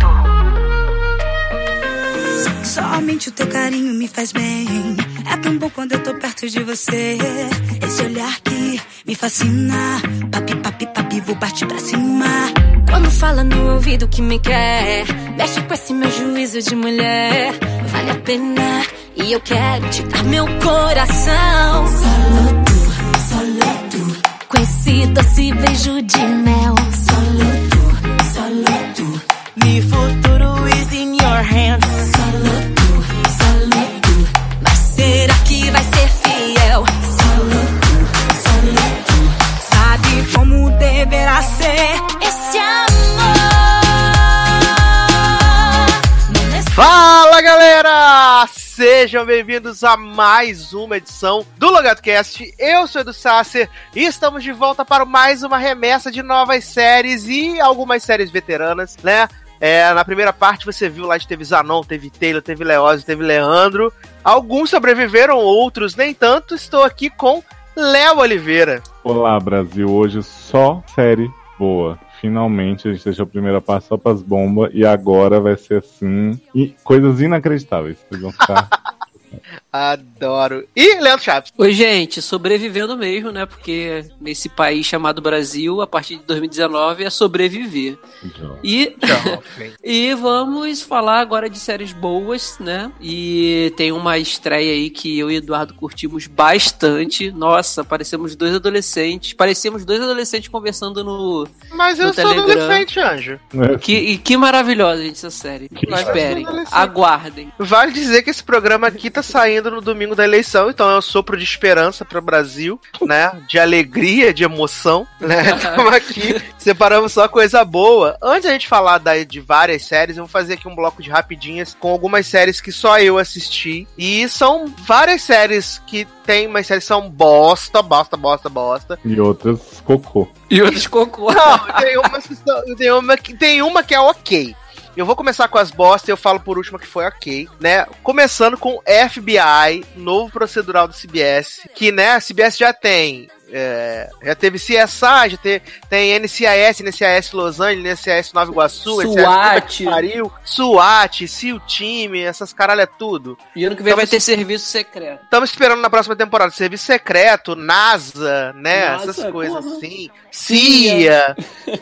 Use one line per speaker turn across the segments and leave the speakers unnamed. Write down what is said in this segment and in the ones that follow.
tô?
Somente o teu carinho me faz bem. É tão bom quando eu tô perto de você. Esse olhar que me fascina. Papi, papi, papi, vou partir pra cima.
Quando fala no ouvido que me quer, mexe com esse meu juízo de mulher. Vale a pena e eu quero te dar meu coração.
Solo tu, solo tu,
Com esse doce beijo de mel.
solo tu, solo tu,
Me futuro is in your hands.
solo tu, solo tu,
Mas será que vai ser fiel?
solo tu, solo tu.
Sabe como deverá ser esse amor?
Fala galera! Sejam bem-vindos a mais uma edição do LogadoCast. Eu sou Edu Sasser e estamos de volta para mais uma remessa de novas séries e algumas séries veteranas, né? É, na primeira parte você viu lá, teve Zanon, teve Taylor, teve Leózio, teve Leandro. Alguns sobreviveram, outros nem tanto. Estou aqui com Léo Oliveira.
Olá, Brasil. Hoje só série boa. Finalmente a gente deixou a primeira parte só pras bombas e agora vai ser assim. E coisas inacreditáveis. Vocês vão ficar.
Adoro. E Leandro Chaves.
Oi, gente, sobrevivendo mesmo, né? Porque nesse país chamado Brasil, a partir de 2019 é sobreviver. E, e vamos falar agora de séries boas, né? E tem uma estreia aí que eu e Eduardo curtimos bastante. Nossa, parecemos dois adolescentes. Parecemos dois adolescentes conversando no.
Mas eu
No
sou
Telegram.
adolescente, anjo.
É,
Que, e que maravilhosa, gente, essa série. Esperem, aguardem.
Vale dizer que esse programa aqui tá saindo no domingo da eleição, então é um sopro de esperança para o Brasil, né? De alegria, de emoção, né? Estamos aqui, separamos só coisa boa. Antes da gente falar da, de várias séries, eu vou fazer aqui um bloco de rapidinhas com algumas séries que só eu assisti. E são várias séries que tem, mas séries são bosta, bosta, bosta, bosta.
E outras cocô.
E outros cocô.
Não, tem uma, que são- tem uma, que, tem uma que é ok. Eu vou começar com as bosta e eu falo por último que foi ok, né? Começando com FBI, novo procedural do CBS, que, né, a CBS já tem. É, já teve CSI, já te- tem NCIS, NCIS Los Angeles, NCIS Nova Iguaçu,
SWAT.
Pariu, SWAT, SEAL Team, essas caralho é tudo.
E ano que vem vai ter serviço secreto.
Estamos esperando na próxima temporada Serviço Secreto, NASA, né?
NASA,
essas coisas
porra.
assim. CIA,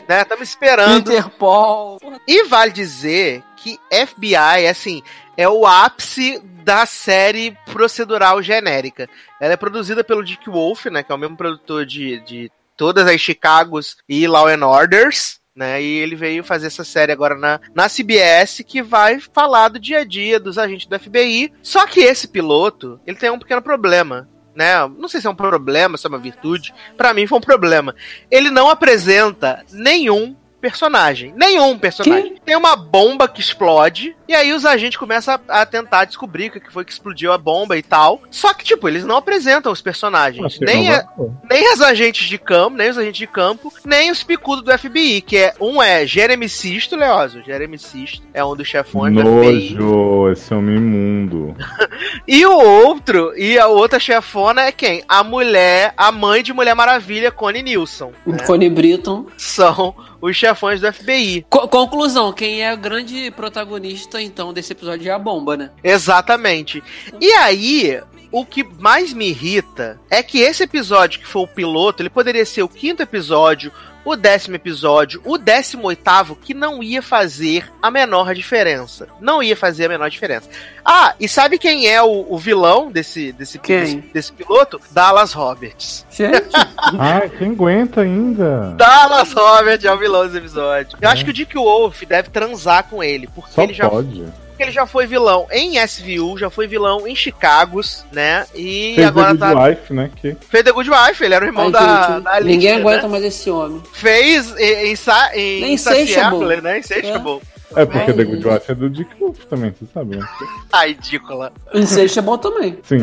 né? Estamos esperando.
Interpol.
E vale dizer que FBI, assim, é o ápice da série procedural genérica. Ela é produzida pelo Dick Wolf, né? Que é o mesmo produtor de, de todas as Chicagos e Law and Orders. Né, e ele veio fazer essa série agora na, na CBS que vai falar do dia a dia dos agentes do FBI. Só que esse piloto, ele tem um pequeno problema. Né? Não sei se é um problema, se é uma virtude. Pra mim foi um problema. Ele não apresenta nenhum personagem. Nenhum personagem. Tem uma bomba que explode, e aí os agentes começam a, a tentar descobrir o que foi que explodiu a bomba e tal. Só que, tipo, eles não apresentam os personagens.
Achei
Nem, a- nem os agentes de campo, nem os agentes de campo, nem os picudos do FBI, que é um é Jeremy Sisto, Leózio. Jeremy Sisto é um dos chefões do FBI.
Nojo, esse homem imundo.
E o outro, e a outra chefona é quem? A mulher, a mãe de Mulher Maravilha, Connie Nilsson.
Connie Britton.
São os chefões do FBI.
Co- conclusão, quem é o grande protagonista, então, desse episódio é a bomba, né?
Exatamente. E aí, o que mais me irrita é que esse episódio que foi o piloto, ele poderia ser o quinto episódio, o décimo episódio, o décimo oitavo, que não ia fazer a menor diferença. Não ia fazer a menor diferença. Ah, e sabe quem é o, o vilão desse, desse,
Quem?
desse, desse piloto? Dallas Roberts.
Gente,
Ai, quem aguenta ainda?
Dallas Roberts é o vilão desse episódio. Eu acho que o Dick Wolf deve transar com ele, porque
Só
ele já
pode.
Ele já foi vilão em SVU, já foi vilão em Chicagos, né? E
Fez
agora
The Good
tá.
Wife, né? Que
Fez The Good Wife, ele era o irmão
ai,
da,
gente,
da Alicia,
ninguém
né?
aguenta mais esse homem.
Fez em, em, Sa- em Insatiable. né? Insatiable.
É porque
Ai.
The Good Wife é do Dick Wolf também, você sabe, né?
Ai, ridícula.
Insect é bom também.
Sim.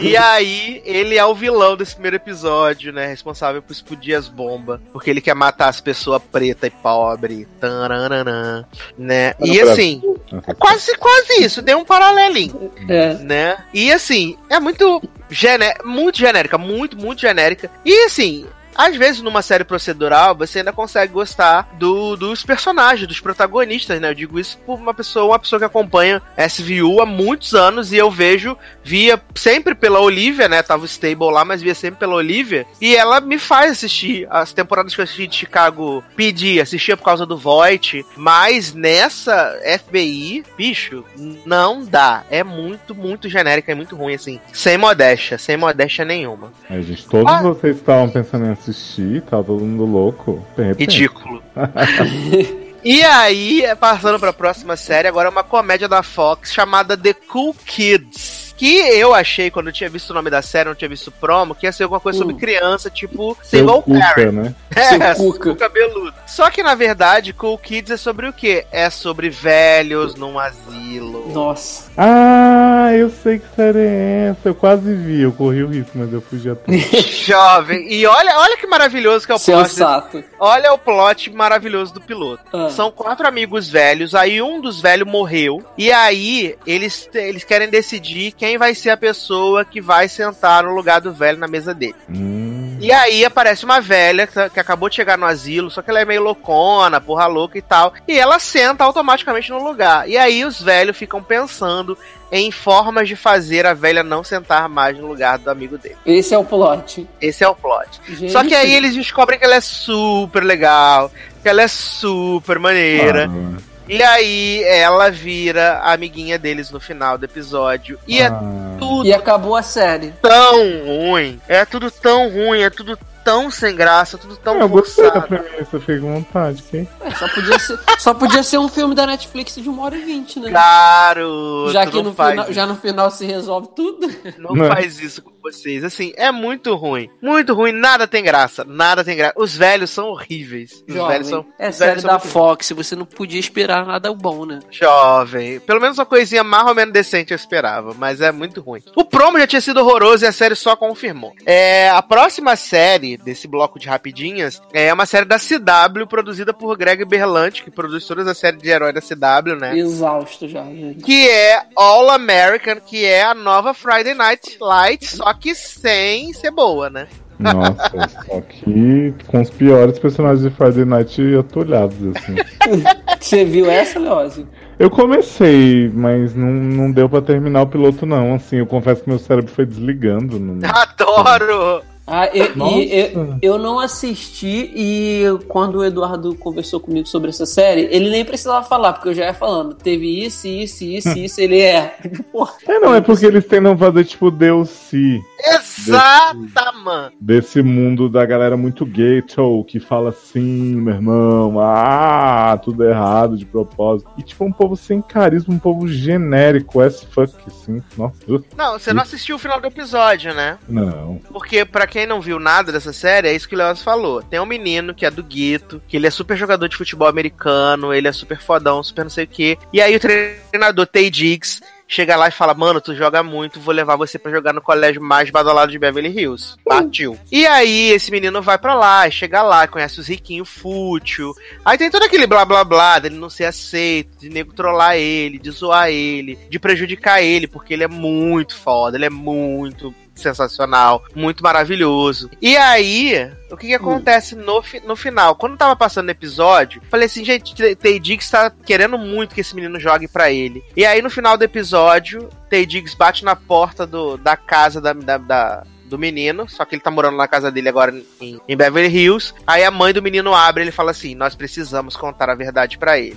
E aí, ele é o vilão desse primeiro episódio, né? Responsável por explodir as bombas. Porque ele quer matar as pessoas preta e pobre. Taranana, né? E
Era
assim, é quase, quase isso. Deu um paralelinho.
É.
né? E assim, é muito, gené muito genérica, muito, muito genérica. E assim, às vezes numa série procedural você ainda consegue gostar do, dos personagens, dos protagonistas, né? Eu digo isso por uma pessoa, uma pessoa que acompanha SVU há muitos anos e eu vejo, via sempre pela Olivia, né? Tava o Stable lá, mas via sempre pela Olivia. E ela me faz assistir as temporadas que eu assisti de Chicago PD, assistia por causa do Voight, mas nessa FBI, bicho, não dá. É muito, muito genérica, é muito ruim, assim. Sem modéstia, sem modéstia nenhuma.
É, gente, todos ah. vocês estavam pensando em assistir, tá todo mundo louco.
Ridículo. E aí, passando pra próxima série, agora é uma comédia da Fox chamada The Cool Kids. Que eu achei, quando eu tinha visto o nome da série, não tinha visto o promo, que ia ser alguma coisa sobre hum. criança, tipo
Single Parent. Né?
É, Seu cabeludo. Só que, na verdade, Cool Kids é sobre o quê? É sobre velhos num asilo.
Nossa.
Ah, eu sei que série é essa. Eu quase vi, eu corri o risco, mas eu fugi atrás.
Jovem. E olha, olha que maravilhoso que é o
Sensato.
plot. Desse... Olha o plot maravilhoso do piloto. Ah. São quatro amigos velhos, aí um dos velhos morreu, e aí eles, eles querem decidir quem vai ser a pessoa que vai sentar no lugar do velho na mesa dele. Hum. E aí aparece uma velha que, que, acabou de chegar no asilo, só que ela é meio loucona, porra louca e tal. E ela senta automaticamente no lugar. E aí os velhos ficam pensando em formas de fazer a velha não sentar mais no lugar do amigo dele.
Esse é o plot.
Esse é o plot. Gente. Só que aí eles descobrem que ela é super legal, que ela é super maneira. Ah. E aí ela vira a amiguinha deles no final do episódio. E é ah. é tudo.
E acabou a série.
Tão ruim. É tudo tão ruim, é tudo tão sem graça, tudo tão
eu forçado. Eu gostei da premissa, fiquei com vontade. Que...
É, só, podia ser, só podia ser um filme da Netflix de uma hora e vinte, né?
Claro!
Já que no final, já no final se resolve tudo.
Não, não, faz isso com vocês. Assim, é muito ruim. Muito ruim, nada tem graça. Nada tem graça. Os velhos são horríveis. Os
Jovem,
velhos são.
É série da Fox, você não podia esperar nada bom, né?
Jovem. Pelo menos uma coisinha mais ou menos decente eu esperava, mas é muito ruim. O promo já tinha sido horroroso e a série só confirmou. É, a próxima série desse bloco de rapidinhas, é uma série da CW produzida por Greg Berlanti, que produz todas as séries de herói da CW, né?
Exausto já, gente.
Que é All American, que é a nova Friday Night Light, só que sem ser boa, né?
Nossa, só que com os piores personagens de Friday Night atolhados, assim.
Você viu essa, Leose?
Eu comecei, mas não, não deu para terminar o piloto, não. Assim, eu confesso que meu cérebro foi desligando.
Adoro!
Ah, e, e, eu, eu não assisti e quando o Eduardo conversou comigo sobre essa série, ele nem precisava falar, porque eu já ia falando. Teve isso, isso, isso, isso, ele é.
Porra, é, não, é porque eles tentam fazer tipo Deus se.
Exata, mano.
Desse mundo da galera muito ghetto, que fala assim, meu irmão, ah, tudo errado de propósito. E tipo, um povo sem carisma, um povo genérico, as fuck, assim. Nossa.
Não, você não assistiu o final do episódio, né?
Não.
Porque, pra quem não viu nada dessa série, é isso que o Leoz falou. Tem um menino que é do gueto, que ele é super jogador de futebol americano, ele é super fodão, super não sei o quê. E aí o treinador Tay Diggs chega lá e fala: Mano, tu joga muito, vou levar você para jogar no colégio mais badalado de Beverly Hills. Partiu. E aí, esse menino vai para lá, chega lá, conhece os riquinhos fútil. Aí tem todo aquele blá blá blá dele não ser aceito, de nego trollar ele, de zoar ele, de prejudicar ele, porque ele é muito foda, ele é muito sensacional, muito maravilhoso. E aí, o que que acontece no, no final? Quando tava passando o episódio, falei assim, gente, Tay Diggs tá querendo muito que esse menino jogue para ele. E aí, no final do episódio, Tay Diggs bate na porta do, da casa da, da, da do menino, só que ele tá morando na casa dele agora em, em, Beverly Hills. Aí a mãe do menino abre e ele fala assim: Nós precisamos contar a verdade para ele.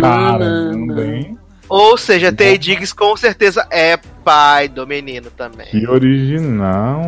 Cara,
ou seja, Tay Diggs com certeza é pai do menino também.
Que original.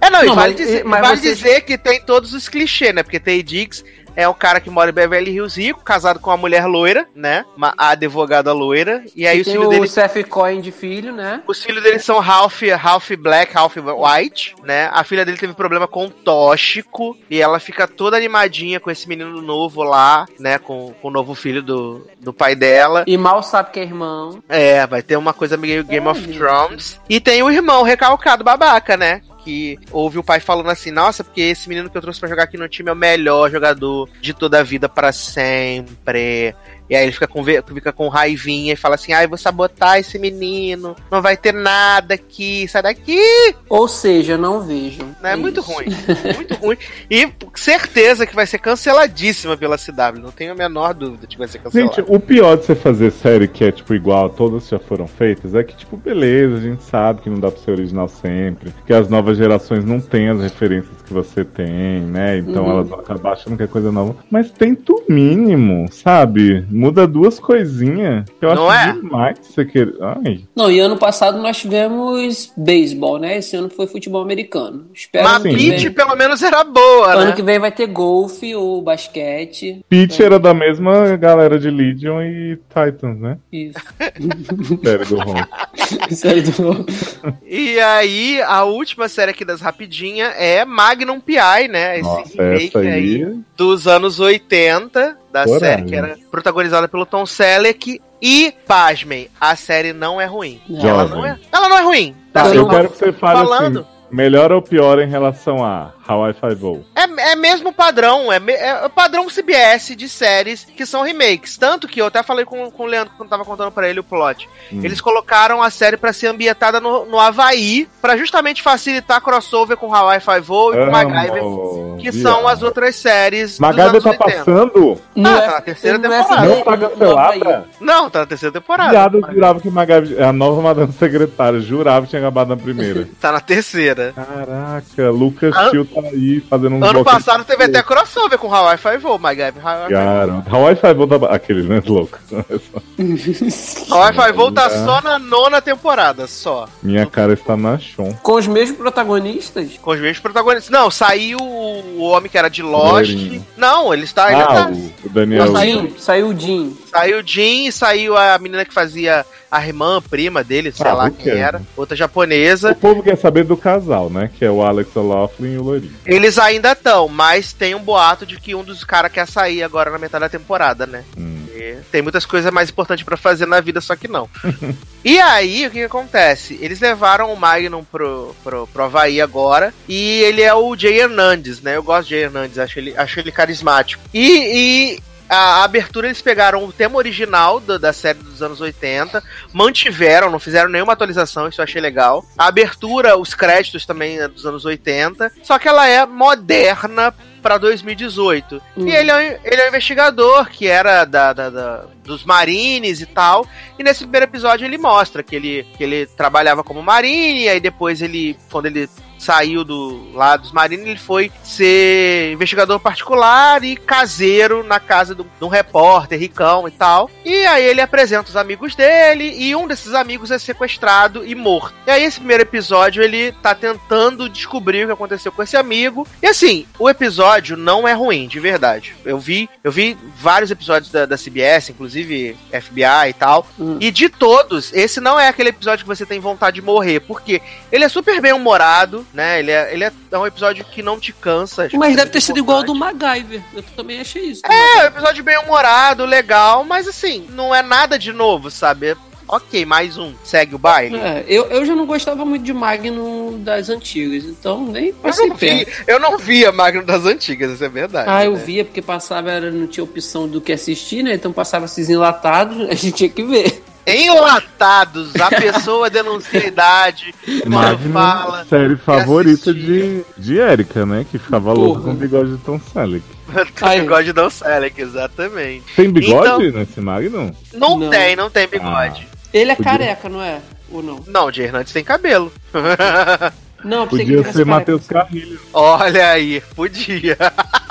É, não, não e vale, mas, dizer, mas vale você... dizer que tem todos os clichês, né? Porque Tay Diggs é um cara que mora em Beverly Hills rico, casado com uma mulher loira, né? Uma advogada loira. E aí e os filhos dele.
o Seth Cohen de filho, né?
Os filhos dele são half, half black, half white, né? A filha dele teve problema com tóxico. E ela fica toda animadinha com esse menino novo lá, né? Com, com o novo filho do, do pai dela.
E mal sabe que é irmão.
É, vai ter uma coisa meio Game é, of Thrones. E tem o irmão recalcado babaca, né? Que ouve o pai falando assim: Nossa, porque esse menino que eu trouxe para jogar aqui no time é o melhor jogador de toda a vida para sempre. E aí ele fica com, fica com raivinha e fala assim: ai, vou sabotar esse menino, não vai ter nada aqui, sai daqui!
Ou seja, não vejam.
É, é muito ruim, muito ruim. E certeza que vai ser canceladíssima pela CW, não tenho a menor dúvida de que vai ser cancelada.
Gente, o pior de você fazer série que é, tipo, igual, todas já foram feitas, é que, tipo, beleza, a gente sabe que não dá pra ser original sempre, que as novas gerações não têm as referências que você tem, né? Então uhum. elas vão acabar achando que é coisa nova. Mas tenta o mínimo, sabe? Muda duas coisinhas. Que eu não acho é? demais você querer. Ai.
Não, e ano passado nós tivemos beisebol, né? Esse ano foi futebol americano.
Espero Mas Pitch pelo menos era boa,
ano
né?
que vem vai ter golfe ou basquete.
Pitch é. era da mesma galera de Legion e Titans, né?
Isso.
Série do Ron.
série do Ron.
E aí, a última série aqui das rapidinha é Magnum P.I., né?
Esse Nossa, remake aí... aí...
dos anos 80 da Coragem. série, que era protagonizada pelo Tom Selleck. E, pasmem, a série não é ruim. Ela não é, ela não é ruim.
Tá, eu quero que você fale assim, falando. assim, melhor ou pior em relação a Hawaii Five-O.
É, é mesmo padrão, é, é padrão CBS de séries que são remakes. Tanto que eu até falei com, com o Leandro quando tava contando para ele o plot. Hum. Eles colocaram a série para ser ambientada no, no Havaí, para justamente facilitar crossover com Hawaii Five-O e com MacGyver, que viado. são as outras séries
MacGyver tá 80. passando?
Não, ah, tá na terceira temporada.
Não tá cancelada?
Não, tá na terceira temporada.
Viado, eu jurava que MacGyver, a nova Madame Secretária, jurava que tinha acabado na primeira.
tá na terceira.
Caraca, Lucas ah? Tio tá aí fazendo um.
Ano passado teve até crossover com Hawaii Five-O, MacGyver.
Cara, Hawaii Five-O tá. Aquele, né, louco?
Hawaii Five-O tá só na nona temporada, só.
Minha cara está na chão.
Com os mesmos protagonistas?
Com os mesmos protagonistas. Não, saiu o homem que era de Lost. Não, ele está. Ele
ah, tá... o Daniel.
Não, saiu, saiu o Jim.
Saiu o Jim e saiu a menina que fazia a irmã, prima dele, sei ah, lá quem era, outra japonesa.
O povo quer saber do casal, né? Que é o Alex O'Loughlin e o Lorinho.
Eles ainda estão, mas tem um boato de que um dos caras quer sair agora na metade da temporada, né? Hum. Tem muitas coisas mais importantes para fazer na vida, só que não. e aí, o que, que, acontece? Eles levaram o Magnum pro, pro, pro Havaí agora, e ele é o Jay Hernandez, né? Eu gosto de Jay Hernandez, acho ele, acho ele carismático. E, e a, abertura eles pegaram o tema original do, da série dos anos 80, mantiveram, não fizeram nenhuma atualização, isso eu achei legal. A abertura, os créditos também é dos anos 80, só que ela é moderna para 2018. Hum. E ele é, ele é um investigador que era da, da, da, dos marines e tal. E nesse primeiro episódio ele mostra que ele, que ele trabalhava como marine, e aí depois ele, quando ele saiu do lado dos Marines, ele foi ser investigador particular e caseiro na casa de um repórter ricão e tal. E aí ele apresenta os amigos dele e um desses amigos é sequestrado e morto. E aí esse primeiro episódio ele tá tentando descobrir o que aconteceu com esse amigo. E assim, o episódio não é ruim, de verdade. Eu vi, eu vi vários episódios da, da CBS, inclusive FBI e tal. Hum. E de todos, esse não é aquele episódio que você tem vontade de morrer, porque ele é super bem humorado, né? Ele é, ele é, é um episódio que não te cansa.
Mas deve ter sido igual ao do MacGyver. Eu também achei isso.
É, um episódio bem humorado, legal, mas assim, não é nada de novo, sabe? ok, mais um, segue o baile.
É, eu, eu já não gostava muito de Magnum das antigas, então nem
passei eu não vi, Eu não via Magnum das antigas, isso é verdade.
Ah, né? eu via, porque passava, era, não tinha opção do que assistir, né? Então passava esses enlatados, a gente tinha que ver.
Enlatados, a pessoa denuncia a idade,
Magnum, fala. Série favorita de, de Erika, né? Que ficava louco com o bigode de Tom Selleck.
bigode de Tom Selleck, exatamente.
Tem bigode então, nesse Magnum?
Não, não, tem, não tem bigode.
Ah. Ele é Podia... careca, não é? Ou não?
Não, o Hernandes tem cabelo.
Não,
podia ser Matheus Carrilho.
Olha aí, podia.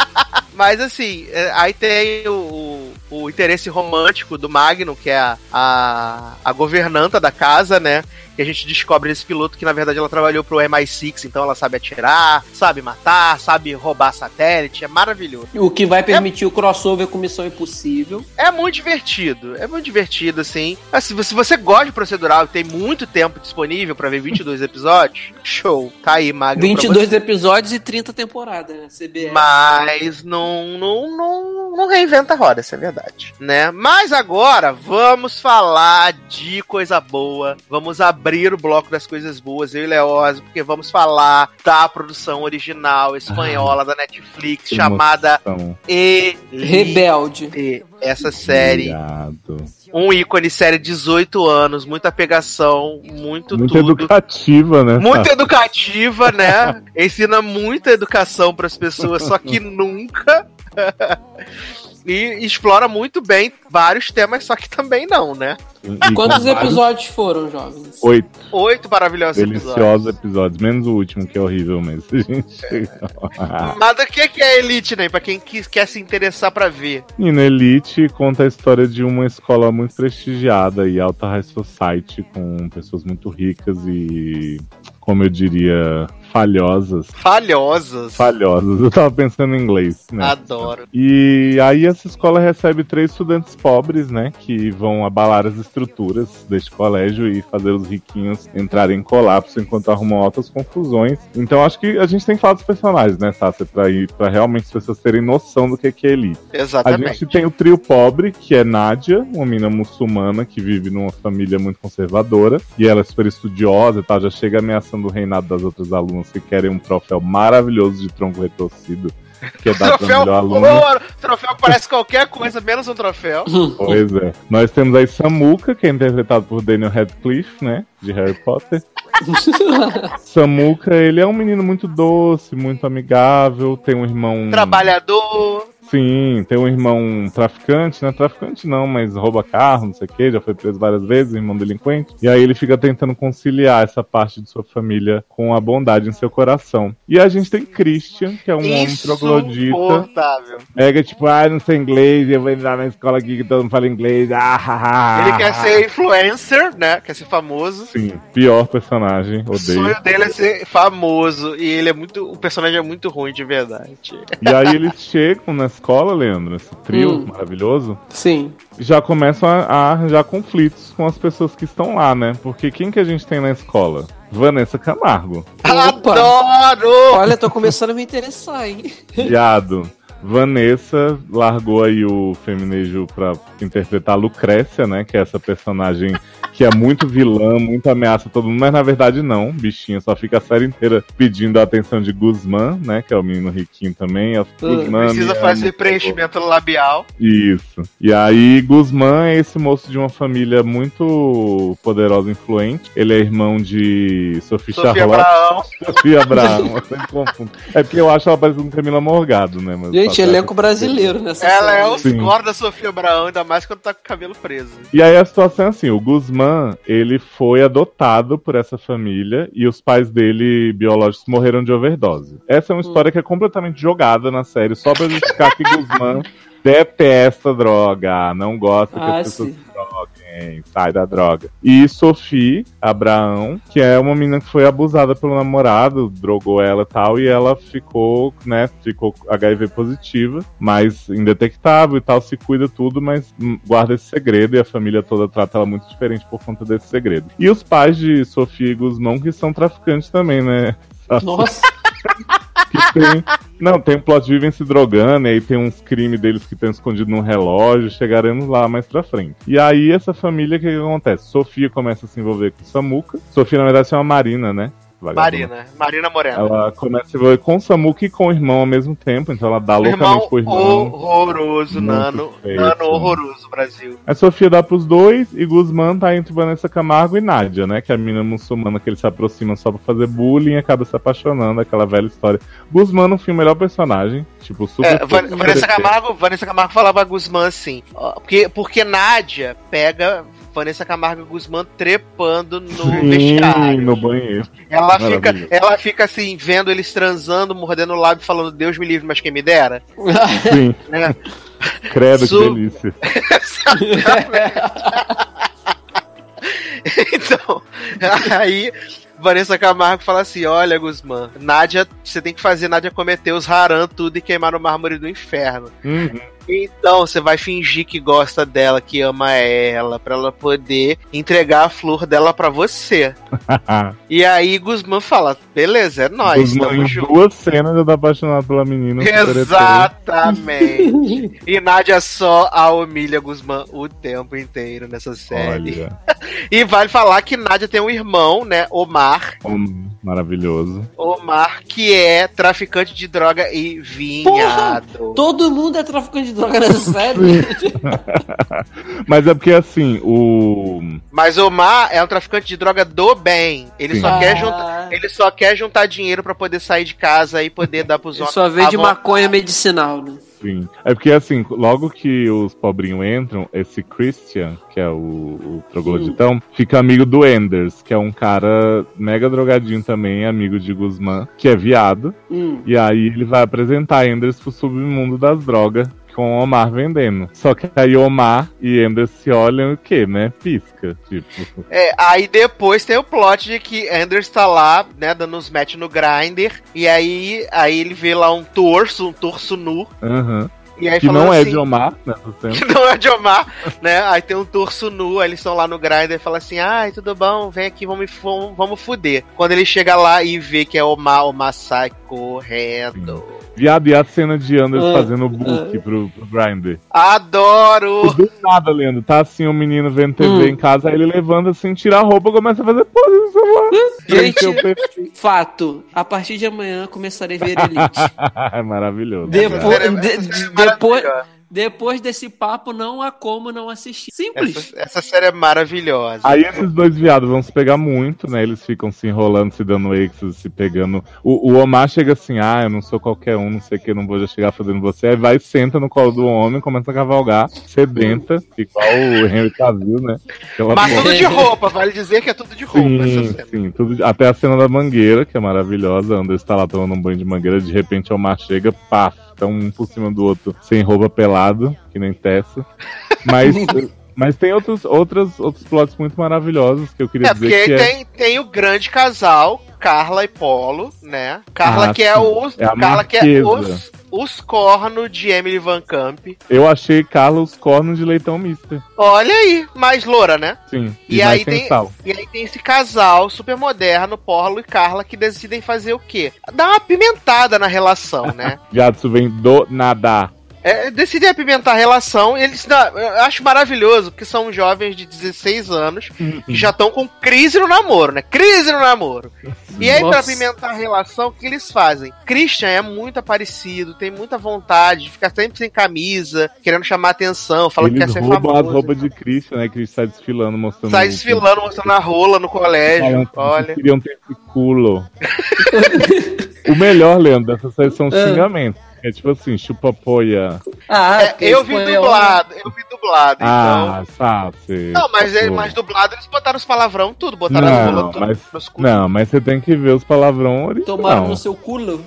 Mas assim, é, aí tem o, o, interesse romântico do Magno, que é a, a, a governanta da casa, né? Que a gente descobre nesse piloto que na verdade ela trabalhou pro MI6, então ela sabe atirar, sabe matar, sabe roubar satélite, é maravilhoso.
O que vai permitir é... o crossover com Missão Impossível.
É muito divertido, é muito divertido, assim. se você gosta de procedural e tem muito tempo disponível para ver 22 episódios, show, tá aí, Magno.
22 episódios e 30 temporadas, né? CBS.
Mas não, não, não, não reinventa a roda, essa é verdade, né? Mas agora vamos falar de coisa boa, vamos abrir abrir o bloco das coisas boas, eu e Leoz, porque vamos falar da produção original espanhola ah, da Netflix chamada
E Rebelde.
Essa série. Obrigado. Um ícone série 18 anos, muita pegação, muito,
muito
tudo.
educativa, né?
Muito educativa, né? Ensina muita educação para as pessoas, só que nunca e explora muito bem vários temas, só que também não, né?
E Quantos episódios foram, jovens?
Oito.
Oito maravilhosos
Deliciosos episódios. episódios. Menos o último, que é horrível mesmo.
Mas o que é Elite, né? Pra quem quer se interessar pra ver.
E no Elite conta a história de uma escola muito prestigiada e alta high society, com pessoas muito ricas e, como eu diria, falhosas.
Falhosas?
Falhosas. Eu tava pensando em inglês, né?
Adoro.
E aí essa escola recebe três estudantes pobres, né? Que vão abalar as estruturas deste colégio e fazer os riquinhos entrarem em colapso enquanto arrumam altas confusões. Então acho que a gente tem que falar dos personagens, né, Sassi? Pra, ir, pra realmente as pessoas terem noção do que é elite.
Exatamente.
A gente tem o trio pobre, que é Nádia, uma menina muçulmana que vive numa família muito conservadora. E ela é super estudiosa e tal, já chega ameaçando o reinado das outras alunas que querem um troféu maravilhoso de tronco retorcido. Que é dado troféu, melhor aluno. Ouro,
troféu que parece qualquer coisa, menos um troféu.
Pois é. Nós temos aí Samuka, que é interpretado por Daniel Radcliffe, né? De Harry Potter. Samuka, ele é um menino muito doce, muito amigável, tem um irmão.
Trabalhador.
Sim, tem um irmão traficante, né? Traficante não, mas rouba carro, não sei o que, já foi preso várias vezes, irmão delinquente. E aí ele fica tentando conciliar essa parte de sua família com a bondade em seu coração. E a gente tem Christian, que é um homem troglodita. Pega tipo, ah, não sei inglês, eu vou entrar na escola aqui que todo mundo fala inglês. Ah, ah,
ah, ele quer ser influencer, né? Quer ser famoso.
Sim, pior personagem, odeio. O
sonho dele é ser famoso. E ele é muito. O personagem é muito ruim de verdade.
E aí eles chegam nessa escola, Leandro, esse trio hum. maravilhoso.
Sim.
Já começam a, a arranjar conflitos com as pessoas que estão lá, né? Porque quem que a gente tem na escola? Vanessa Camargo.
Adoro!
Olha, tô começando a me interessar, hein?
Viado. Vanessa largou aí o feminejo pra interpretar a Lucrécia, né? Que é essa personagem que é muito vilã, muito ameaça todo mundo, mas na verdade não. Bichinha só fica a série inteira pedindo a atenção de Guzmán, né? Que é o menino riquinho também. Uh,
Guzmán, precisa fazer preenchimento labial.
Isso. E aí, Guzmán é esse moço de uma família muito poderosa e influente. Ele é irmão de Sophie, Sofia Charlotte. Abraão. Sofia Abraão. é porque eu acho ela parecida com Camila Morgado, né?
Mas Gente, elenco brasileiro nessa
Ela série. é o score da Sofia Abraão, ainda mais quando tá com o cabelo preso.
E aí a situação é assim, o Guzmán ele foi adotado por essa família e os pais dele, biológicos, morreram de overdose. Essa é uma história que é completamente jogada na série, só pra justificar que Guzmán detesta droga, não gosta que ah, as pessoas sim. droguem, sai da droga. E Sophie Abraão, que é uma menina que foi abusada pelo namorado, drogou ela e tal, e ela ficou, né, ficou HIV positiva, mas indetectável e tal, se cuida tudo, mas guarda esse segredo e a família toda trata ela muito diferente por conta desse segredo. E os pais de Sofia e Guzmão, que são traficantes também, né?
Nossa!
que tem. Não, tem um plot vivem se drogando, e aí tem uns crimes deles que estão escondidos num relógio, chegaremos lá mais pra frente. E aí, essa família, o que, que acontece? Sofia começa a se envolver com Samuca. Sofia, na verdade, uma Marina, né?
Marina, Marina Morena.
Ela começa a com o Samuki e com o irmão ao mesmo tempo, então ela dá o loucamente irmão pro irmão.
Horroroso, Nano. Feito. Nano horroroso, Brasil.
A Sofia dá pros dois e Guzmán tá entre Vanessa Camargo e Nádia, né? Que é a menina muçulmana que ele se aproxima só pra fazer bullying e acaba se apaixonando, aquela velha história. Guzmán no filme, melhor personagem. Tipo, super.
É, Vanessa, Camargo, Vanessa Camargo falava Guzmán assim. Porque, porque Nádia pega Vanessa Camargo Guzmán trepando no Sim, vestiário.
no banheiro.
Ela fica, ela fica assim, vendo eles transando, mordendo o lábio, falando Deus me livre, mas quem me dera.
Sim. Né? Credo, Su... que delícia.
então, aí Vanessa Camargo fala assim: Olha, Guzmán, Nádia, você tem que fazer Nádia cometer os haram tudo e queimar no mármore do inferno. Uhum. Então, você vai fingir que gosta dela, que ama ela, pra ela poder entregar a flor dela pra você. e aí Guzmán fala: beleza, é nóis.
Guzmán em duas cenas já tá apaixonado pela menina.
Exatamente. e Nádia só a humilha Guzmán o tempo inteiro nessa série. e vale falar que Nádia tem um irmão, né? Omar.
Um, maravilhoso.
Omar, que é traficante de droga e vinhado.
Porra, todo mundo é traficante de droga nessa série.
Mas é porque assim, o.
Mas Omar é um traficante de droga do bem. Ele só, ah. quer juntar, ele só quer juntar dinheiro para poder sair de casa e poder dar pros
homens. Só vende maconha medicinal, né?
Sim. É porque assim, logo que os pobrinhos entram, esse Christian, que é o, o trogloditão, Sim. fica amigo do Enders, que é um cara mega drogadinho também, amigo de Guzmán, que é viado. Hum. E aí ele vai apresentar Enders pro submundo das drogas com Omar vendendo. Só que aí Omar e Anders se olham o quê, né? Pisca, tipo.
É, aí depois tem o plot de que Anders tá lá, né, dando uns match no grinder, e aí, aí ele vê lá um torso, um torso nu.
Uhum. E aí que não é assim, é de Omar, né?
Que não é de Omar, né? Aí tem um torso nu, aí eles estão lá no grinder e fala assim: ai, tudo bom, vem aqui, vamos, vamos, vamos fuder. Quando ele chega lá e vê que é Omar, Omar sai correndo. Sim.
Viado, e a cena de Anders uh, fazendo o book uh. pro, pro Grindr?
Adoro!
Do nada, Leandro. Tá assim, o um menino vendo TV uh. em casa, aí ele levanta assim, tira a roupa e começa a fazer.
Gente, fato. A partir de amanhã começarei a ver Elite.
é maravilhoso.
Depois, de, de, depois, depois desse papo, não há como não assistir. Simples.
Essa, essa, série é maravilhosa.
Aí esses dois viados vão se pegar muito, né? Eles ficam se enrolando, se dando exes, se pegando. O, o Omar chega assim, ah, eu não sou qualquer um, não sei o que, não vou já chegar fazendo você. Aí vai, senta no colo do homem, começa a cavalgar, sedenta, igual o Henry Cavill, né?
Aquela Mas tudo de roupa, vale dizer que é tudo de roupa
sim, Sim, tudo, até a cena da mangueira, que é maravilhosa. Anders está lá tomando um banho de mangueira, de repente o Omar chega, pá, estão um por cima do outro sem roupa pelado, que nem Tessa. Mas. Mas tem outros, outros, outros plots muito maravilhosos que eu queria é, dizer.
Porque que é tem, é... tem o grande casal, Carla e Polo, né? Carla ah, que é os. É Carla que é os, os cornos de Emily Van Camp.
Eu achei Carla os cornos de leitão mister.
Olha aí, mais loura, né?
Sim.
E, e aí tem, e aí tem esse casal super moderno, Polo e Carla, que decidem fazer o quê? Dar uma pimentada na relação, né?
Jadson vem do nada
é, decidem apimentar a relação. Eles eu acho maravilhoso, porque são jovens de 16 anos que já estão com crise no namoro, né? Crise no namoro. E aí, Nossa. pra apimentar a relação, o que eles fazem? Christian é muito aparecido, tem muita vontade de ficar sempre sem camisa, querendo chamar atenção, falando que quer ser famoso.
as roupas de Christian, né? Que ele está desfilando, mostrando.
Sai desfilando, mostrando a rola no colégio. olha.
Queriam ter esse culo. o melhor, Leandro, dessa série são os ah. xingamentos. É tipo assim, chupa-poia.
Ah, é, eu vi dublado, eu vi dublado, ah,
então. Ah, sabe.
Não, mas, é, mas dublado eles botaram os palavrão tudo, botaram
não, as tudo mas, nos Não, mas você tem que ver os palavrão original.
Tomaram no seu culo.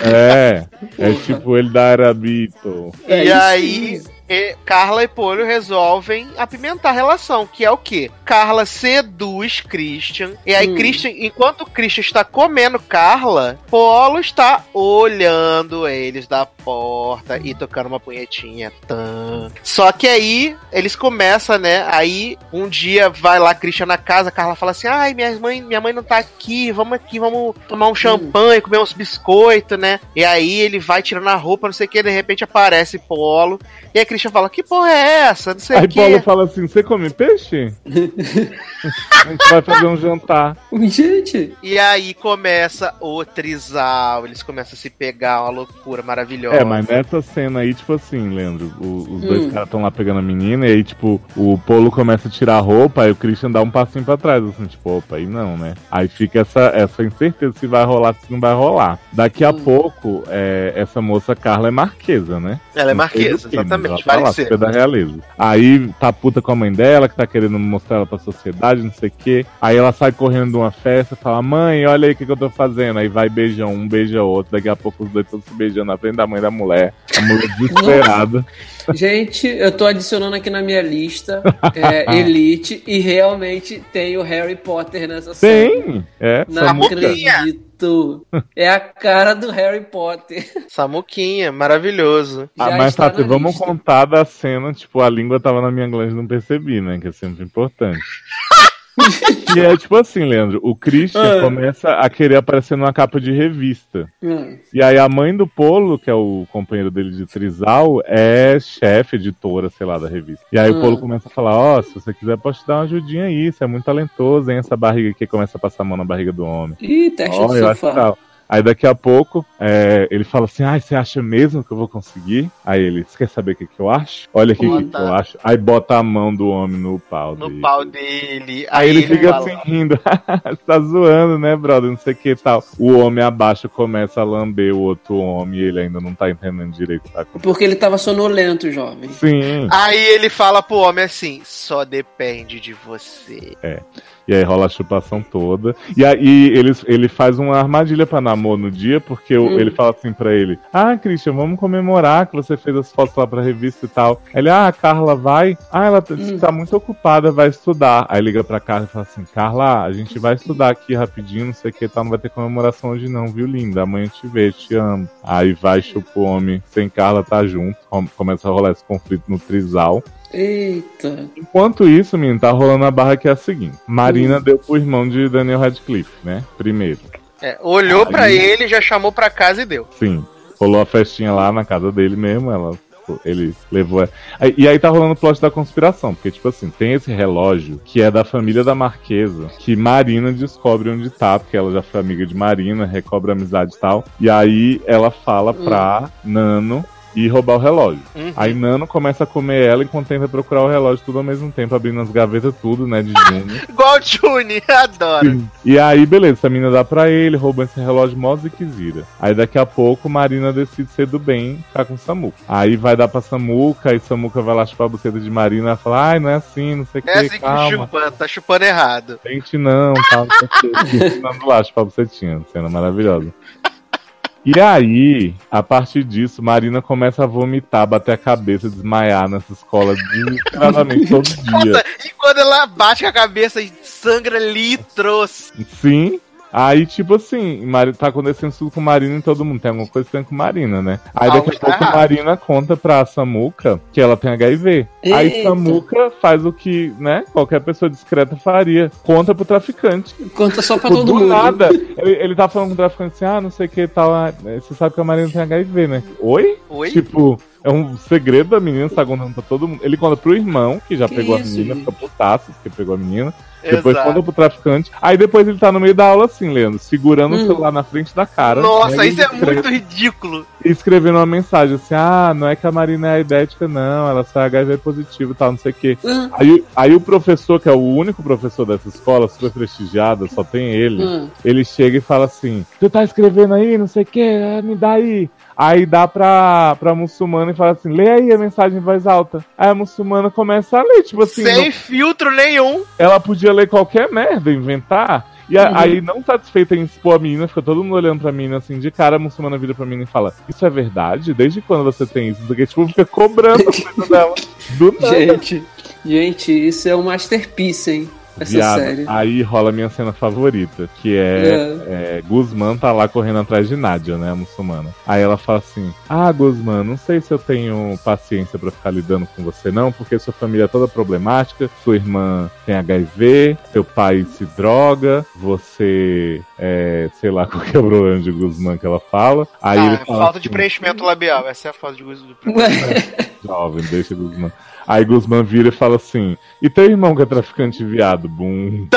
É, é tipo ele da Arabito.
É, e aí. E Carla e Polio resolvem apimentar a relação, que é o quê? Carla seduz Christian, e aí hum. Christian, enquanto Christian está comendo Carla, Polo está olhando eles da porta e tocando uma punhetinha. Só que aí eles começam, né? Aí um dia vai lá Christian na casa, Carla fala assim: "Ai, minha mãe, minha mãe não tá aqui, vamos aqui, vamos tomar um champanhe, comer uns biscoitos, né?" E aí ele vai tirando a roupa, não sei o que, de repente aparece Polo, e aí Christian fala: "Que porra é essa?" Não sei
o que. Aí Polo fala assim: "Você come peixe?" a gente vai fazer um jantar.
Gente.
E aí começa o trisal, eles começam a se pegar, uma loucura maravilhosa.
É, mas nessa cena aí, tipo assim, Leandro, o, os dois hum. caras estão lá pegando a menina, e aí, tipo, o Polo começa a tirar a roupa, aí o Christian dá um passinho pra trás, assim, tipo, opa, aí não, né? Aí fica essa, essa incerteza se vai rolar, se não vai rolar. Daqui a hum. pouco, é, essa moça Carla é marquesa, né?
Ela é marquesa, exatamente,
tá lá, ser. da realeza. Aí tá puta com a mãe dela, que tá querendo mostrar ela pra sociedade, não sei o quê. Aí ela sai correndo de uma festa, fala, mãe, olha aí o que, que eu tô fazendo. Aí vai beijão, um beija outro, daqui a pouco os dois estão se beijando na frente da mãe da mulher. A mulher desesperada.
Gente, eu tô adicionando aqui na minha lista é, Elite e realmente tem o Harry Potter nessa série.
Tem! É,
Não acredito. É a cara do Harry Potter.
Samuquinha, maravilhoso.
Ah, mas Tati, vamos lista. contar da cena, tipo, a língua tava na minha glande e não percebi, né? Que é sempre importante. e é tipo assim, Leandro, o Christian ah. começa a querer aparecer numa capa de revista. Ah. E aí a mãe do Polo, que é o companheiro dele de Trisal, é chefe, editora, sei lá, da revista. E aí o Polo ah. começa a falar, ó, oh, se você quiser, pode te dar uma ajudinha aí, você é muito talentoso, hein, essa barriga aqui começa a passar a mão na barriga do homem.
Ih, teste oh, do sofá.
Aí daqui a pouco é, ele fala assim: Ah, você acha mesmo que eu vou conseguir? Aí ele, você quer saber o que, que eu acho? Olha aqui o que, que, eu acho. Aí bota a mão do homem no pau
no
dele.
No pau dele.
Aí, Aí ele, fica fala... assim rindo. tá zoando, né, brother? Não sei o que tal. O homem abaixo começa a lamber o outro homem e ele ainda não tá entendendo direito. Tá?
Porque ele tava sonolento, jovem.
Sim.
Aí ele fala pro homem assim: só depende de você.
É. E aí rola a chupação toda. E aí ele, ele faz uma armadilha pra namoro no dia, porque hum. ele fala assim pra ele: Ah, Christian, vamos comemorar que você fez as fotos lá pra revista e tal. Ele, ah, a Carla vai. Ah, ela hum. tá muito ocupada, vai estudar. Aí liga pra Carla e fala assim: Carla, a gente vai estudar aqui rapidinho, não sei o que tal, não vai ter comemoração hoje não, viu, linda? Amanhã te vejo, te amo. Aí vai, chupa o homem, sem Carla tá junto. Começa a rolar esse conflito no trisal.
Eita.
Enquanto isso, menino, tá rolando a barra que é a seguinte: Marina hum. deu pro irmão de Daniel Radcliffe, né? Primeiro.
É, olhou para ele, já chamou pra casa e deu.
Sim. Rolou a festinha lá na casa dele mesmo, ela ele levou. E aí tá rolando o plot da conspiração, porque, tipo assim, tem esse relógio que é da família da Marquesa, que Marina descobre onde tá, porque ela já foi amiga de Marina, recobre a amizade e tal. E aí ela fala pra hum. Nano e roubar o relógio. Uhum. Aí Nano começa a comer ela enquanto tenta procurar o relógio tudo ao mesmo tempo, abrindo as gavetas tudo, né, de Juni.
Igual Juni, adoro. Sim.
E aí, beleza, essa menina dá pra ele, rouba esse relógio mó ziquezira. Aí daqui a pouco, Marina decide ser do bem, ficar com Samuca. Aí vai dar pra Samuca, aí Samuca vai lá chupar a buceta de Marina e fala, ai, não é assim, não sei o
é que, É assim calma. que chupando, tá chupando errado.
Gente, não, tá chupando lá, chupar a bucetinha, cena maravilhosa. E aí, a partir disso, Marina começa a vomitar, bater a cabeça, desmaiar nessa escola desesperadamente todo dia.
E quando ela bate a cabeça e sangra litros.
Sim. Aí, tipo assim, tá acontecendo tudo com Marina e todo mundo. Tem alguma coisa que tem com Marina, né? Aí daqui a pouco Marina conta pra Samuca que ela tem HIV. Eita. Aí Samuca faz o que, né, qualquer pessoa discreta faria. Conta pro traficante.
Conta só pra tipo, todo mundo.
nada. Ele, ele tá falando com o traficante assim, ah, não sei o que tal. Ah, você sabe que a Marina tem HIV, né? Oi?
Oi?
Tipo, é um segredo da menina, tá contando pra todo mundo. Ele conta pro irmão, que já que pegou isso, a menina, gente? fica putaço, porque pegou a menina. Depois Exato. conta pro traficante. Aí depois ele tá no meio da aula assim, Leandro, segurando hum. o celular na frente da cara.
Nossa, né, isso é muito ridículo.
Escrevendo uma mensagem assim: ah, não é que a Marina é idética, não, ela só é HIV positivo e tal, não sei o quê. Hum. Aí, aí o professor, que é o único professor dessa escola, super prestigiada, só tem ele, hum. ele chega e fala assim: Tu tá escrevendo aí, não sei o quê, ah, me dá aí. Aí dá pra, pra muçulmana e fala assim: lê aí a mensagem em voz alta. Aí a muçulmana começa a ler, tipo assim.
Sem filtro nenhum.
Ela podia ler qualquer merda, inventar. E uhum. aí, não satisfeita em expor a menina, fica todo mundo olhando pra menina assim, de cara, a muçulmana vira pra menina e fala: Isso é verdade? Desde quando você tem isso? Porque, tipo, fica cobrando a coisa dela. Do
nada. Gente, gente, isso é um masterpiece, hein? Essa Viado, série.
Aí rola a minha cena favorita, que é, é. é, Guzmán tá lá correndo atrás de Nádia, né, a muçulmana. Aí ela fala assim: Ah, Guzmán, não sei se eu tenho paciência para ficar lidando com você, não, porque sua família é toda problemática, sua irmã tem HIV, seu pai se droga, você é, sei lá qual que é o problema de Guzmán que ela fala. Aí ah, ele fala
falta assim, de preenchimento labial, essa é a falta de Guzmán.
Jovem, deixa Guzmán. Aí Guzmán vira e fala assim: E teu irmão que é traficante viado? Bum.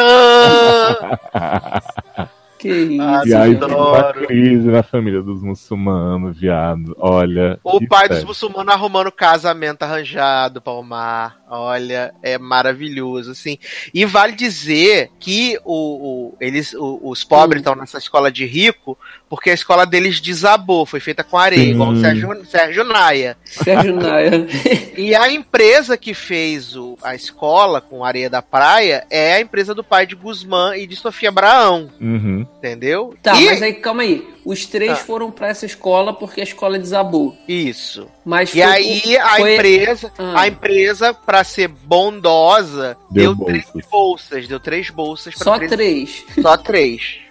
Que isso.
Ah, e aí tem uma crise na família dos muçulmanos, viado. Olha.
O pai dos muçulmanos arrumando casamento arranjado pra Omar. Olha, é maravilhoso, assim. E vale dizer que o, o eles, o, os pobres estão nessa escola de rico porque a escola deles desabou, foi feita com areia, igual o Sérgio, Sérgio Naia.
Sérgio Naia.
e a empresa que fez o, a escola com areia da praia é a empresa do pai de Guzmán e de Sofia Abraão.
Uhum.
Entendeu?
Tá, e... mas aí calma aí. os três ah. foram para essa escola porque a escola desabou.
Isso.
Mas
e aí a foi... empresa, ah. a empresa para ser bondosa, deu, deu três bolsas, deu três bolsas
Só três... três.
Só três.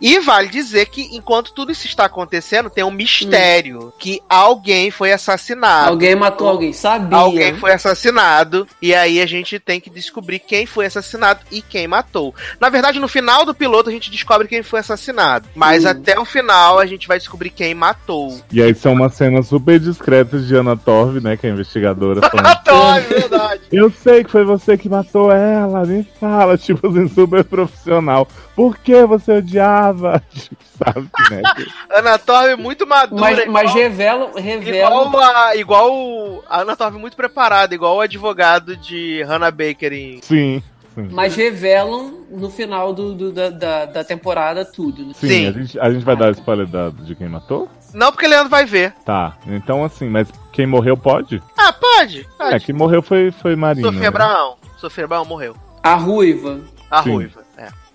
E vale dizer que enquanto tudo isso está acontecendo, tem um mistério hum. que alguém foi assassinado.
Alguém matou alguém, sabia?
Alguém foi assassinado e aí a gente tem que descobrir quem foi assassinado e quem matou. Na verdade, no final do piloto a gente descobre quem foi assassinado, mas hum. até o final a gente vai descobrir quem matou.
E aí são umas cenas super discretas de Ana Torv, né, que é a investigadora.
Ana Torv, verdade.
Eu sei que foi você que matou ela, me fala, tipo assim, super profissional. Por que você odiava? Sabe,
né? Ana Torv é muito madura.
Mas, igual, mas revela, revela.
Igual, a, igual a Ana Torv é muito preparada, igual o advogado de Hannah Baker em.
Sim.
Mas revelam no final do, do da, da, da, temporada tudo. Né?
Sim, Sim. A, gente, a gente vai dar spoiler da, de quem matou?
Não, porque Leandro vai ver.
Tá, então assim, mas quem morreu pode?
Ah, pode. pode.
É, quem morreu foi, foi Marina.
Sofia né? Abraão. Sofia Abraão morreu.
A ruiva.
A Sim. ruiva.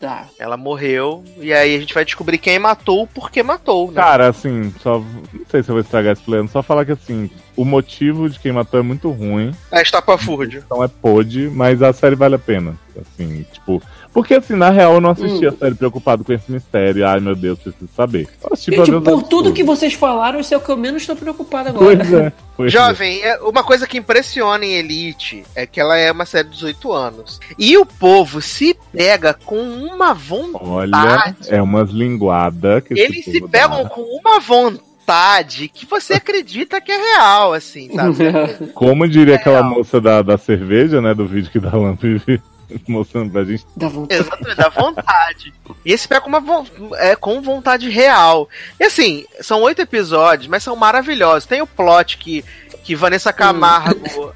Tá. Ela morreu, e aí a gente vai descobrir quem matou por que matou, né?
Cara, assim, só. Não sei se eu vou estragar esse plano, só falar que assim, o motivo de quem matou é muito ruim.
É estapafúrdio.
Então é pôde, mas a série vale a pena. Assim, tipo, porque, assim, na real, eu não assisti hum. a série preocupado com esse mistério. Ai, meu Deus, preciso saber.
Gente, por tudo que vocês falaram, isso é o que eu menos estou preocupado agora.
Pois é. Pois
é. Jovem, é. uma coisa que impressiona em Elite é que ela é uma série de 18 anos. E o povo se pega com uma vontade.
Olha, é umas linguadas.
Eles se pegam dá. com uma vontade que você acredita que é real, assim, sabe?
Como diria é aquela moça da, da cerveja, né, do vídeo que dá Lamp mostrando pra gente.
Dá vontade. Exatamente, dá vontade. e esse pé com, uma, é, com vontade real. E assim, são oito episódios, mas são maravilhosos. Tem o plot que, que Vanessa Camargo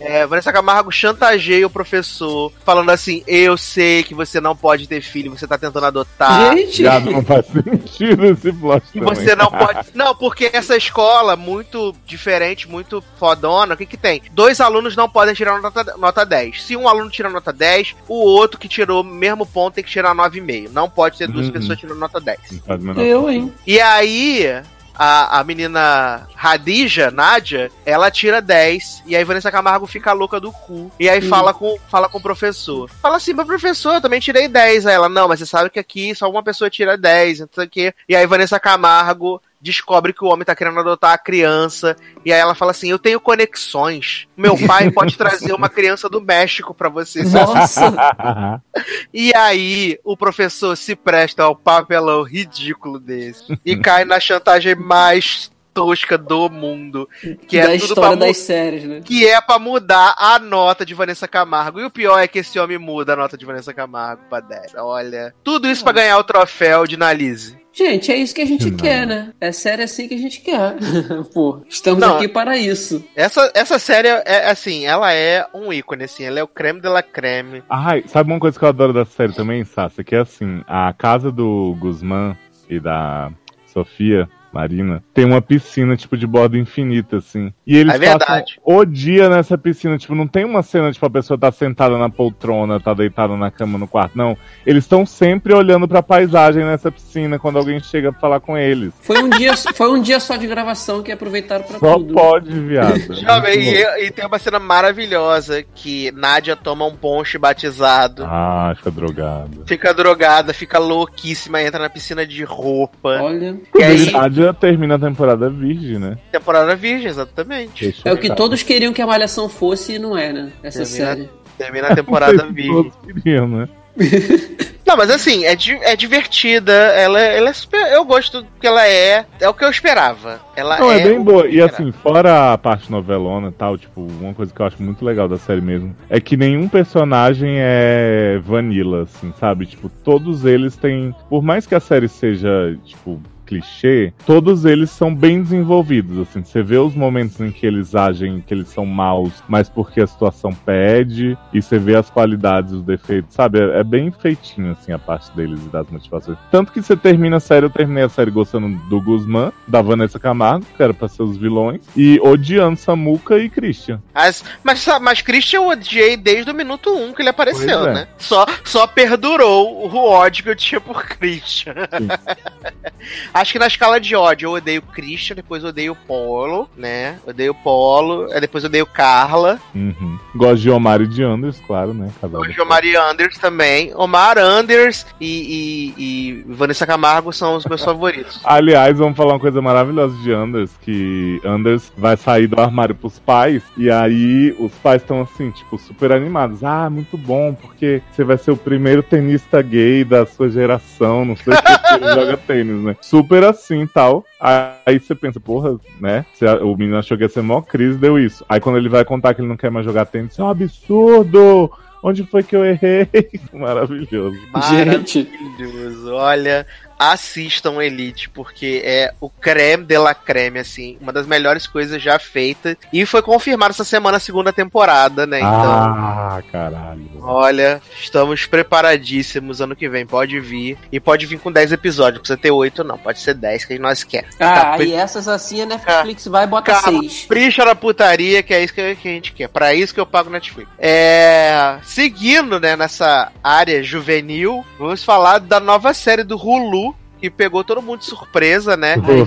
é, Vanessa Camargo chantageia o professor, falando assim: Eu sei que você não pode ter filho, você tá tentando adotar.
Gente,
Já não faz sentido esse plot.
E você não pode. Não, porque essa escola, muito diferente, muito fodona, o que que tem? Dois alunos não podem tirar nota, nota 10. Se um aluno tira nota 10, o outro que tirou o mesmo ponto tem que tirar 9,5. Não pode ter duas uhum. pessoas tirando nota 10.
Eu, hein?
E aí, a, a menina Radija, Nádia, ela tira 10. E aí Vanessa Camargo fica louca do cu. E aí hum. fala, com, fala com o professor. Fala assim, mas professor, eu também tirei 10. Aí ela, não, mas você sabe que aqui só uma pessoa tira 10, não sei o quê. E aí Vanessa Camargo descobre que o homem tá querendo adotar a criança. E aí ela fala assim: Eu tenho conexões. Meu pai pode trazer uma criança do México para você.
Nossa!
e aí o professor se presta ao papelão ridículo desse. E cai na chantagem mais tosca do mundo. Que
da é tudo história das séries, né?
Que é pra mudar a nota de Vanessa Camargo. E o pior é que esse homem muda a nota de Vanessa Camargo pra 10. Olha. Tudo isso para ganhar o troféu de Nalise.
Gente, é isso que a gente não. quer, né? É série assim que a gente quer. Pô, estamos não, aqui para isso.
Essa, essa série é assim, ela é um ícone, assim, ela é o creme de la creme.
Ai, sabe uma coisa que eu adoro da série também, Sassa? Que é assim, a casa do Guzmán e da Sofia Marina, tem uma piscina, tipo, de borda infinita, assim. E eles é passam o dia nessa piscina. Tipo, não tem uma cena, tipo, a pessoa tá sentada na poltrona, tá deitada na cama no quarto. Não. Eles estão sempre olhando pra paisagem nessa piscina quando alguém chega pra falar com eles.
Foi um dia, foi um dia só de gravação que aproveitaram pra
só
tudo.
Só pode, viado.
Jovem, e, e, tem uma cena maravilhosa que Nádia toma um ponche batizado.
Ah, fica drogada.
Fica drogada, fica louquíssima, entra na piscina de roupa.
Olha.
E aí,
Nádia termina a temporada virgem, né?
Temporada virgem, exatamente.
é o que todos queriam que a Malhação fosse e não é, né? Essa termina, série.
Termina a temporada virgem. Todos queriam, né? Não, mas assim, é, di é divertida. Ela, ela é super, Eu gosto que ela é. É o que eu esperava. Ela
Não, é, é bem boa. E assim, fora a parte novelona e tal, tipo, uma coisa que eu acho muito legal da série mesmo é que nenhum personagem é vanilla, assim, sabe? Tipo, todos eles têm. Por mais que a série seja, tipo, clichê, todos eles são bem desenvolvidos, assim, você vê os momentos em que eles agem, que eles são maus, mas porque a situação pede, e você vê as qualidades, os defeitos, sabe? É, é bem feitinho, assim, a parte deles e das motivações. Tanto que você termina a série, eu terminei a série gostando do Guzmán, da Vanessa Camargo, que era pra ser os vilões, e odiando Samuca e Christian.
As, mas, mas Christian eu odiei desde o minuto 1 um que ele apareceu, é. né? Só, só perdurou o ódio que eu tinha por Christian. Acho que na escala de ódio eu odeio Christian, depois odeio Polo, né? Odeio Polo, depois odeio Carla.
Uhum. Gosto de Omar e de Anders, claro, né?
Gosto de Omar e Anders também. Omar, Anders e, e, e, Vanessa Camargo são os meus favoritos.
Aliás, vamos falar uma coisa maravilhosa de Anders, que Anders vai sair do armário pros pais, e aí os pais estão assim, tipo, super animados. Ah, muito bom, porque você vai ser o primeiro tenista gay da sua geração, não sei se ele joga tênis, né? Super assim tal. Aí você pensa, porra, né? O menino achou que ia ser mó crise, deu isso. Aí quando ele vai contar que ele não quer mais jogar tênis, é um absurdo! Onde foi que eu errei? Maravilhoso.
Gente. Maravilhoso. Olha, assistam Elite, porque é o creme de la creme, assim, uma das melhores coisas já feitas. E foi confirmado essa semana a segunda temporada, né? Então.
Ah, caralho.
Olha, estamos preparadíssimos ano que vem. Pode vir. E pode vir com 10 episódios. Não precisa ter 8, não. Pode ser 10 que nós quer.
Ah, tá, e essas assim a Netflix ah, vai botar 6.
Pricha na putaria, que é isso que a gente quer. Pra isso que eu pago Netflix. É. Seguindo, né, nessa área juvenil, vamos falar da nova série do Hulu que pegou todo mundo de surpresa, né? Ai,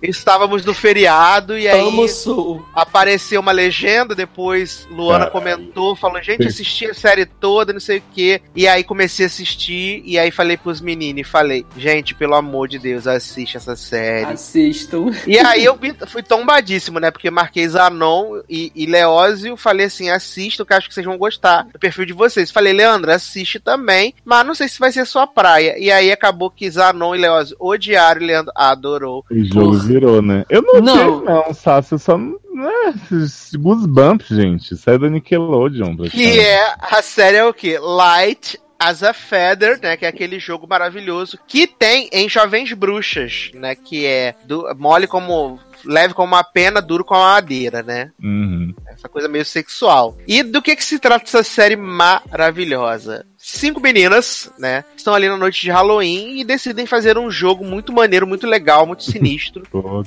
Estávamos no feriado e aí apareceu uma legenda, depois Luana comentou, falou, gente, assisti a série toda, não sei o quê. E aí comecei a assistir e aí falei pros meninos, falei, gente, pelo amor de Deus, assiste essa série.
Assistam.
E aí eu fui tombadíssimo, né? Porque marquei Zanon e, e Leózio, falei assim, assistam que acho que vocês vão gostar do perfil de vocês. Falei, Leandro, assiste também, mas não sei se vai ser sua praia. E aí acabou que Zanon e Leoz odiaram e Leandro adorou.
O jogo Porra. virou, né? Eu não, não. sei, não, Sácio, só não. É, Goosebumps, gente. Isso é da Nickelodeon.
Que é. A série é o quê? Light as a Feather, né, que é aquele jogo maravilhoso que tem em Jovens Bruxas, né, que é do, mole como leve como uma pena, duro como uma madeira, né?
Uhum.
Essa coisa meio sexual. E do que que se trata essa série maravilhosa? Cinco meninas, né? Estão ali na noite de Halloween e decidem fazer um jogo muito maneiro, muito legal, muito sinistro.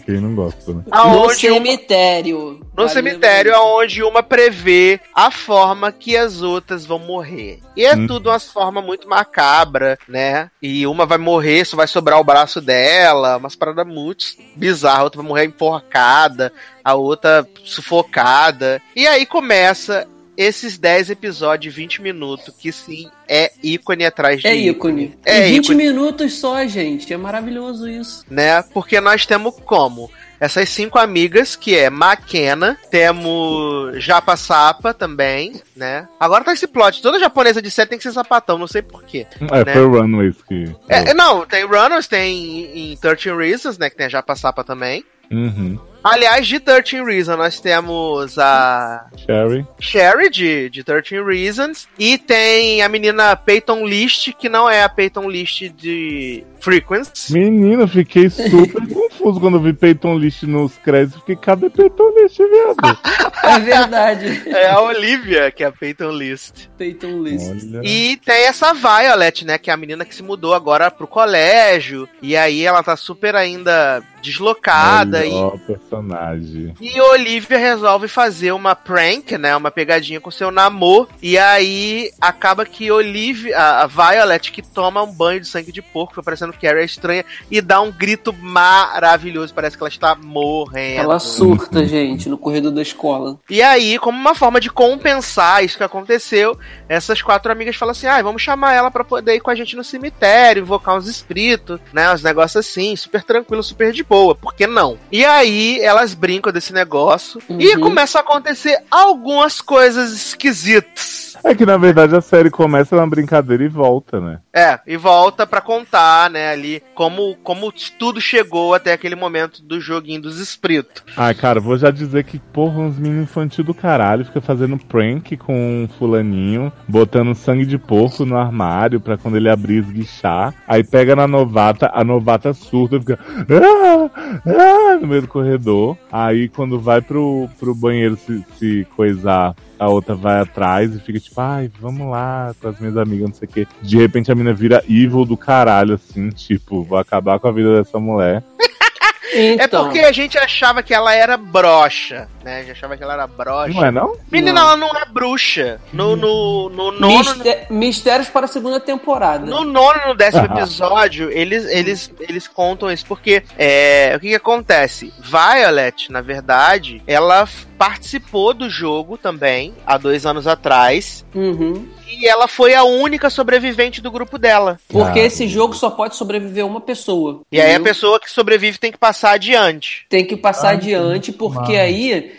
Quem não gosta, né?
No cemitério.
Uma, no vale cemitério, onde uma prevê a forma que as outras vão morrer. E é hum. tudo uma forma muito macabra, né? E uma vai morrer, só vai sobrar o braço dela, umas paradas muito bizarras. A outra vai morrer enforcada, a outra sufocada. E aí começa esses 10 episódios, 20 minutos, que sim, é ícone atrás de
É ícone. ícone. É e 20 ícone. minutos só, gente. É maravilhoso isso.
Né? Porque nós temos como? essas cinco amigas, que é Makena, temos Japa Sapa também, né? Agora tá esse plot, toda japonesa de série tem que ser sapatão, não sei porquê.
É, né? foi Runaways que...
É, não, tem Runaways, tem em 13 Reasons, né, que tem a Japa Sapa também.
Uhum.
Aliás, de 13 Reasons, nós temos a.
Sherry.
Sherry, de, de 13 Reasons. E tem a menina Peyton List, que não é a Peyton List de Frequency.
Menina, fiquei super confuso quando vi Peyton List nos créditos. Fiquei, cadê Peyton List, viado?
é verdade.
É a Olivia, que é a Peyton List.
Peyton List.
Olha. E tem essa Violet, né? Que é a menina que se mudou agora pro colégio. E aí ela tá super ainda deslocada.
E... personagem.
E Olivia resolve fazer uma prank, né? Uma pegadinha com seu namoro. E aí acaba que Olivia, a Violet, que toma um banho de sangue de porco, parecendo achando que Carrie é estranha e dá um grito maravilhoso. Parece que ela está morrendo.
Ela surta, gente, no corredor da escola.
E aí, como uma forma de compensar isso que aconteceu, essas quatro amigas falam assim: ah, vamos chamar ela para poder ir com a gente no cemitério, invocar uns espíritos, né? Uns negócios assim, super tranquilo, super de boa. Por que não? E aí aí elas brincam desse negócio uhum. e começam a acontecer algumas coisas esquisitas.
É que na verdade a série começa uma brincadeira e volta, né?
É, e volta para contar, né, ali como, como tudo chegou até aquele momento do joguinho dos espíritos.
Ai, cara, vou já dizer que, porra, uns meninos infantil do caralho fica fazendo prank com um fulaninho, botando sangue de porco no armário pra quando ele abrir esguichar. Aí pega na novata, a novata surda fica ah, ah, no meio do corredor. Aí quando vai pro, pro banheiro se, se coisar a outra vai atrás e fica tipo, ai, vamos lá com as minhas amigas, não sei o quê. De repente a mina vira evil do caralho, assim, tipo, vou acabar com a vida dessa mulher.
É então. É porque a gente achava que ela era brocha, né? A gente achava que ela era brocha.
Não é não?
Menina, não. ela não é bruxa. No, no, no nono...
Mistérios para a segunda temporada.
No nono e no décimo episódio, eles, eles, eles contam isso, porque é, o que, que acontece? Violet, na verdade, ela participou do jogo também, há dois anos atrás.
Uhum.
E ela foi a única sobrevivente do grupo dela.
Porque ah. esse jogo só pode sobreviver uma pessoa.
E aí a pessoa que sobrevive tem que passar adiante.
Tem que passar ah, adiante, porque aí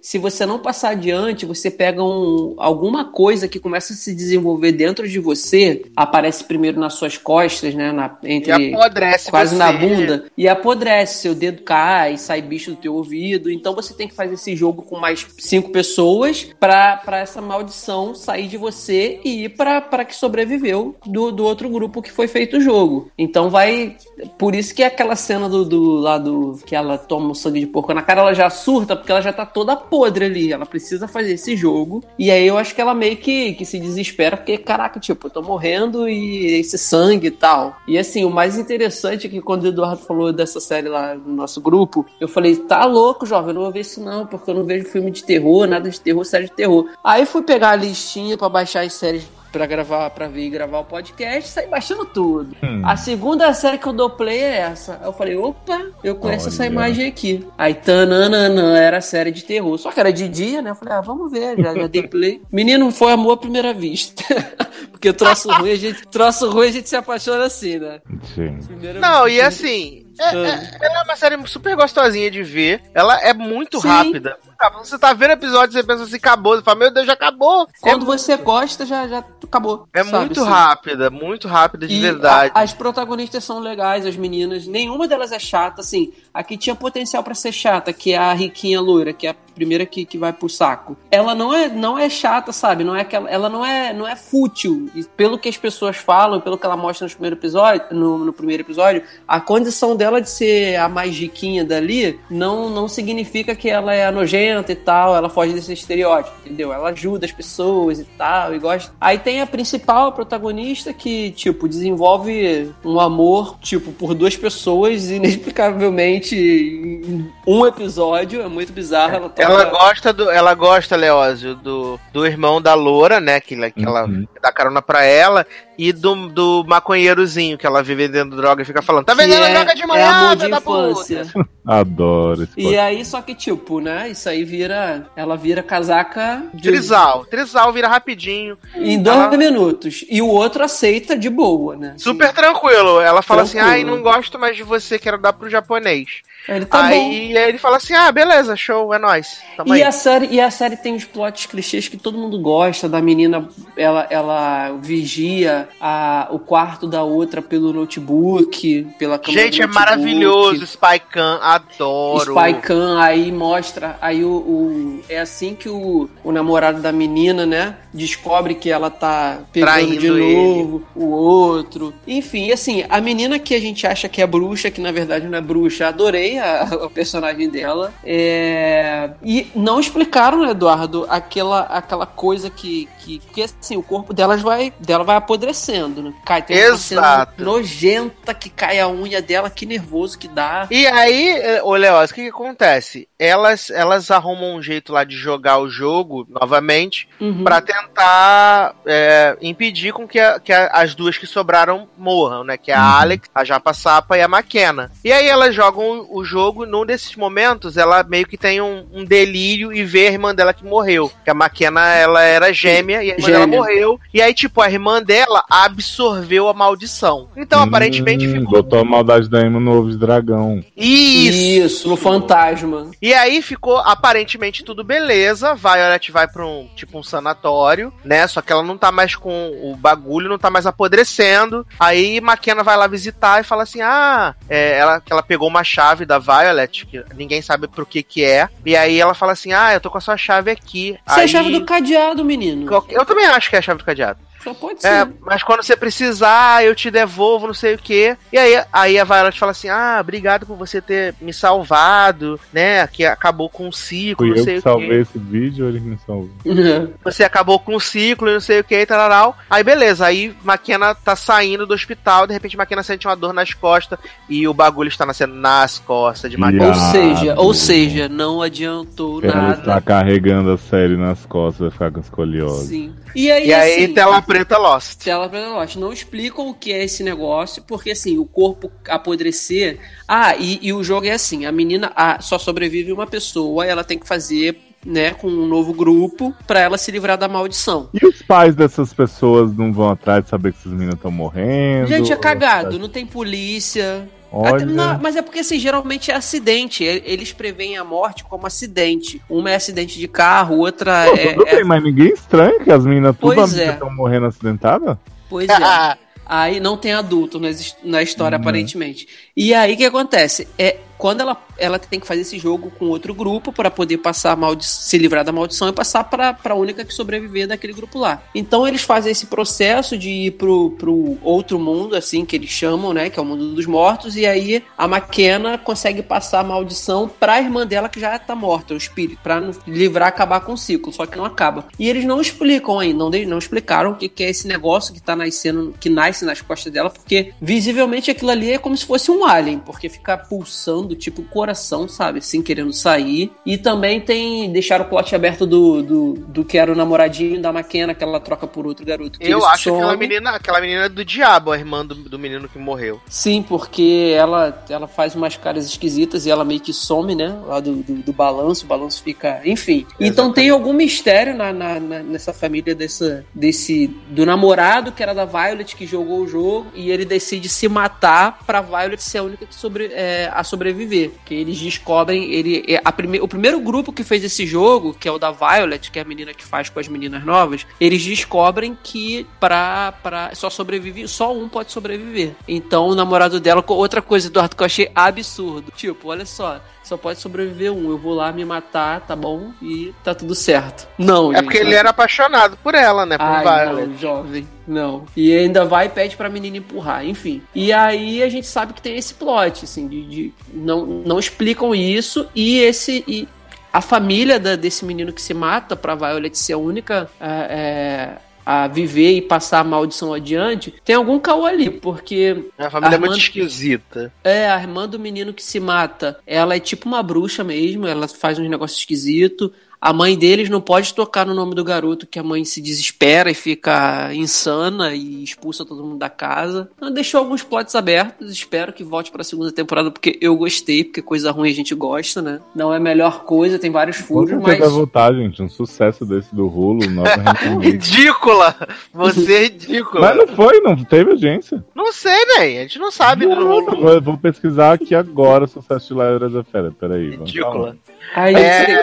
se você não passar adiante, você pega um, alguma coisa que começa a se desenvolver dentro de você, aparece primeiro nas suas costas, né? Na, entre,
e apodrece
quase você. na bunda, e apodrece, seu dedo cai, sai bicho do teu ouvido. Então você tem que fazer esse jogo com mais cinco pessoas para essa maldição sair de você e ir para que sobreviveu do, do outro grupo que foi feito o jogo. Então vai. Por isso que aquela cena do, do lado que ela toma o sangue de porco na cara, ela já surta, porque ela já tá toda podre ali. Ela precisa fazer esse jogo. E aí eu acho que ela meio que, que se desespera, porque, caraca, tipo, eu tô morrendo e esse sangue e tal. E assim, o mais interessante é que quando o Eduardo falou dessa série lá no nosso grupo, eu falei, tá louco, jovem, eu não vou ver isso não, porque eu não vejo filme de terror, nada de terror, série de terror. Aí fui pegar a listinha para baixar as séries para gravar, para vir gravar o podcast, saí baixando tudo. Hum. A segunda série que eu dou play é essa. Eu falei, opa, eu conheço Olha. essa imagem aqui. Aí, tananana, era a série de terror. Só que era de dia, né? Eu falei, ah, vamos ver, já, já dei play. Menino, foi amor à primeira vista. Porque troço ruim, a gente, troço ruim a gente se apaixona assim, né?
Sim.
Não, e assim, é, é, ela é uma série super gostosinha de ver. Ela é muito Sim. rápida. Você tá vendo episódio e você pensa assim, acabou. Você fala, meu Deus, já acabou.
Quando é você muito... gosta, já, já acabou.
É sabe, muito assim. rápida, muito rápida de e verdade.
A, as protagonistas são legais, as meninas. Nenhuma delas é chata, assim. Aqui tinha potencial para ser chata, que é a riquinha loira, que é a primeira que, que vai pro saco. Ela não é, não é chata, sabe? Não é aquela, ela não é, não é fútil. E pelo que as pessoas falam, pelo que ela mostra no primeiro episódio, no, no primeiro episódio, a condição dela de ser a mais riquinha dali não, não significa que ela é nojenta e tal, ela foge desse estereótipo, entendeu? Ela ajuda as pessoas e tal, e gosta. Aí tem a principal a protagonista que, tipo, desenvolve um amor, tipo, por duas pessoas inexplicavelmente em um episódio, é muito bizarro. Ela,
toca... ela gosta do, ela gosta, Leózio, do, do irmão da Loura, né? Que, que ela uhum. dá carona pra ela, e do, do maconheirozinho que ela vive vendendo droga e fica falando: tá vendendo é, droga de manhã, é
amor de infância.
Adoro esse
E aí, só que, tipo, né? Isso aí vira. Ela vira casaca.
De... Trisal. Trisal vira rapidinho.
Em dois ela... minutos. E o outro aceita de boa, né?
Super assim, tranquilo. Ela fala tranquilo. assim: ai, não gosto mais de você, quero dar pro japonês.
Ele tá
aí, aí ele fala assim: ah, beleza, show, é nóis.
Tamo e, aí. A série, e a série tem os plots clichês que todo mundo gosta, da menina, ela, ela vigia a, o quarto da outra pelo notebook, pela câmera
Gente, é maravilhoso, Spycam, adoro.
Spycam, aí mostra, aí o, o, é assim que o, o namorado da menina, né, descobre que ela tá pegando Traindo de novo ele. o outro. Enfim, assim, a menina que a gente acha que é bruxa, que na verdade não é bruxa, adorei a, a personagem dela. É... E não explicaram, né, Eduardo, aquela, aquela coisa que, que. Porque assim, o corpo delas vai, dela vai apodrecendo, né? Cai, tem
Exato.
uma nojenta que cai a unha dela, que nervoso que dá.
E aí, ô Leoz, o que, que acontece? Elas, elas arrumam um jeito lá de jogar o jogo novamente uhum. para tentar é, impedir com que, a, que a, as duas que sobraram morram, né? Que é a uhum. Alex, a Japa Sapa e a McKenna. E aí elas jogam o, o jogo, num desses momentos, ela meio que tem um, um, delírio e vê a irmã dela que morreu. Que a McKenna, ela era gêmea e a irmã gêmea. dela morreu. E aí, tipo, a irmã dela ela absorveu a maldição. Então, hum, aparentemente ficou.
Botou a maldade da Emma no ovo de dragão.
Isso! Isso, no fantasma.
E aí ficou aparentemente tudo beleza. Violet vai pra um tipo um sanatório, né? Só que ela não tá mais com o bagulho, não tá mais apodrecendo. Aí McKenna vai lá visitar e fala assim: ah, é, ela, que ela pegou uma chave da Violet, que ninguém sabe pro que que é. E aí ela fala assim: ah, eu tô com a sua chave aqui.
Isso aí... é a chave do cadeado, menino.
Eu também acho que é a chave do cadeado.
Só pode é, ser. É,
mas quando você precisar, eu te devolvo, não sei o quê. E aí, aí a Violet fala assim: Ah, obrigado por você ter me salvado, né? Que acabou com o ciclo,
Fui
não sei
eu que o quê. salvei esse vídeo ou ele me salvou?
Você acabou com o ciclo e não sei o que, e tal. Aí beleza, aí McKenna tá saindo do hospital, de repente McKenna sente uma dor nas costas e o bagulho está nascendo nas costas de McKenna.
Ou seja, ou seja, não adiantou
Ela
nada.
está carregando a série nas costas, vai ficar com escoliose. Sim.
E aí, e aí assim, tela preta Lost.
Tela preta Lost. Não explicam o que é esse negócio, porque assim, o corpo apodrecer. Ah, e, e o jogo é assim: a menina ah, só sobrevive uma pessoa, ela tem que fazer né, com um novo grupo para ela se livrar da maldição.
E os pais dessas pessoas não vão atrás de saber que esses meninos estão morrendo?
Gente, é cagado, não tem polícia. Olha... Não, mas é porque assim, geralmente é acidente. Eles preveem a morte como acidente. Uma é acidente de carro, outra Pô, é.
Tudo
é...
bem, mas ninguém estranha que as meninas tudo estão é. morrendo acidentadas?
Pois é. Aí não tem adulto na história, uhum. aparentemente. E aí o que acontece? É, quando ela, ela tem que fazer esse jogo com outro grupo para poder passar se livrar da maldição e passar para a única que sobreviver daquele grupo lá. Então eles fazem esse processo de ir pro, pro outro mundo, assim, que eles chamam, né? Que é o mundo dos mortos, e aí a McKenna consegue passar a maldição para a irmã dela que já tá morta, o espírito, para livrar, acabar com o ciclo, só que não acaba. E eles não explicam ainda, não, não explicaram o que, que é esse negócio que tá nascendo, que nasce nas costas dela, porque visivelmente aquilo ali é como se fosse um alien, porque fica pulsando do tipo coração, sabe? Assim, querendo sair. E também tem deixar o plot aberto do, do, do que era o namoradinho da McKenna, que ela troca por outro garoto.
Eu acho some. aquela menina, aquela menina do diabo, a irmã do, do menino que morreu.
Sim, porque ela, ela faz umas caras esquisitas e ela meio que some, né? Lá do, do, do balanço, o balanço fica. Enfim. Exatamente. Então tem algum mistério na, na, na, nessa família dessa, desse. do namorado que era da Violet que jogou o jogo e ele decide se matar pra Violet ser a única que sobre, é, a sobreviver sobreviver. Que eles descobrem. Ele, é, prime, o primeiro grupo que fez esse jogo, que é o da Violet, que é a menina que faz com as meninas novas, eles descobrem que pra, pra só sobrevive, só um pode sobreviver. Então o namorado dela, outra coisa, Eduardo, que eu achei absurdo. Tipo, olha só só pode sobreviver um. Eu vou lá me matar, tá bom? E tá tudo certo. Não,
É gente, porque ele era apaixonado por ela, né? Por
Ai, Não, jovem. Não. E ainda vai e pede pra menina empurrar, enfim. E aí a gente sabe que tem esse plot, assim, de, de não, não explicam isso e esse. E, a família da, desse menino que se mata pra Violet ser a única é, é, a viver e passar a maldição adiante, tem algum caô ali, porque.
A família a é muito esquisita.
É, a irmã do menino que se mata, ela é tipo uma bruxa mesmo, ela faz uns negócios esquisitos. A mãe deles não pode tocar no nome do garoto, que a mãe se desespera e fica insana e expulsa todo mundo da casa. Então, deixou alguns plots abertos, espero que volte pra segunda temporada, porque eu gostei, porque coisa ruim a gente gosta, né? Não é a melhor coisa, tem vários furos, mas...
vai voltar, gente, um sucesso desse do Rulo, nova
Ridícula! Você é ridícula!
Mas não foi, não teve audiência.
Não sei, né? A gente não sabe.
Não, não, eu vou pesquisar aqui agora o sucesso de Laura da Fera, peraí.
Ridícula. Aí, é,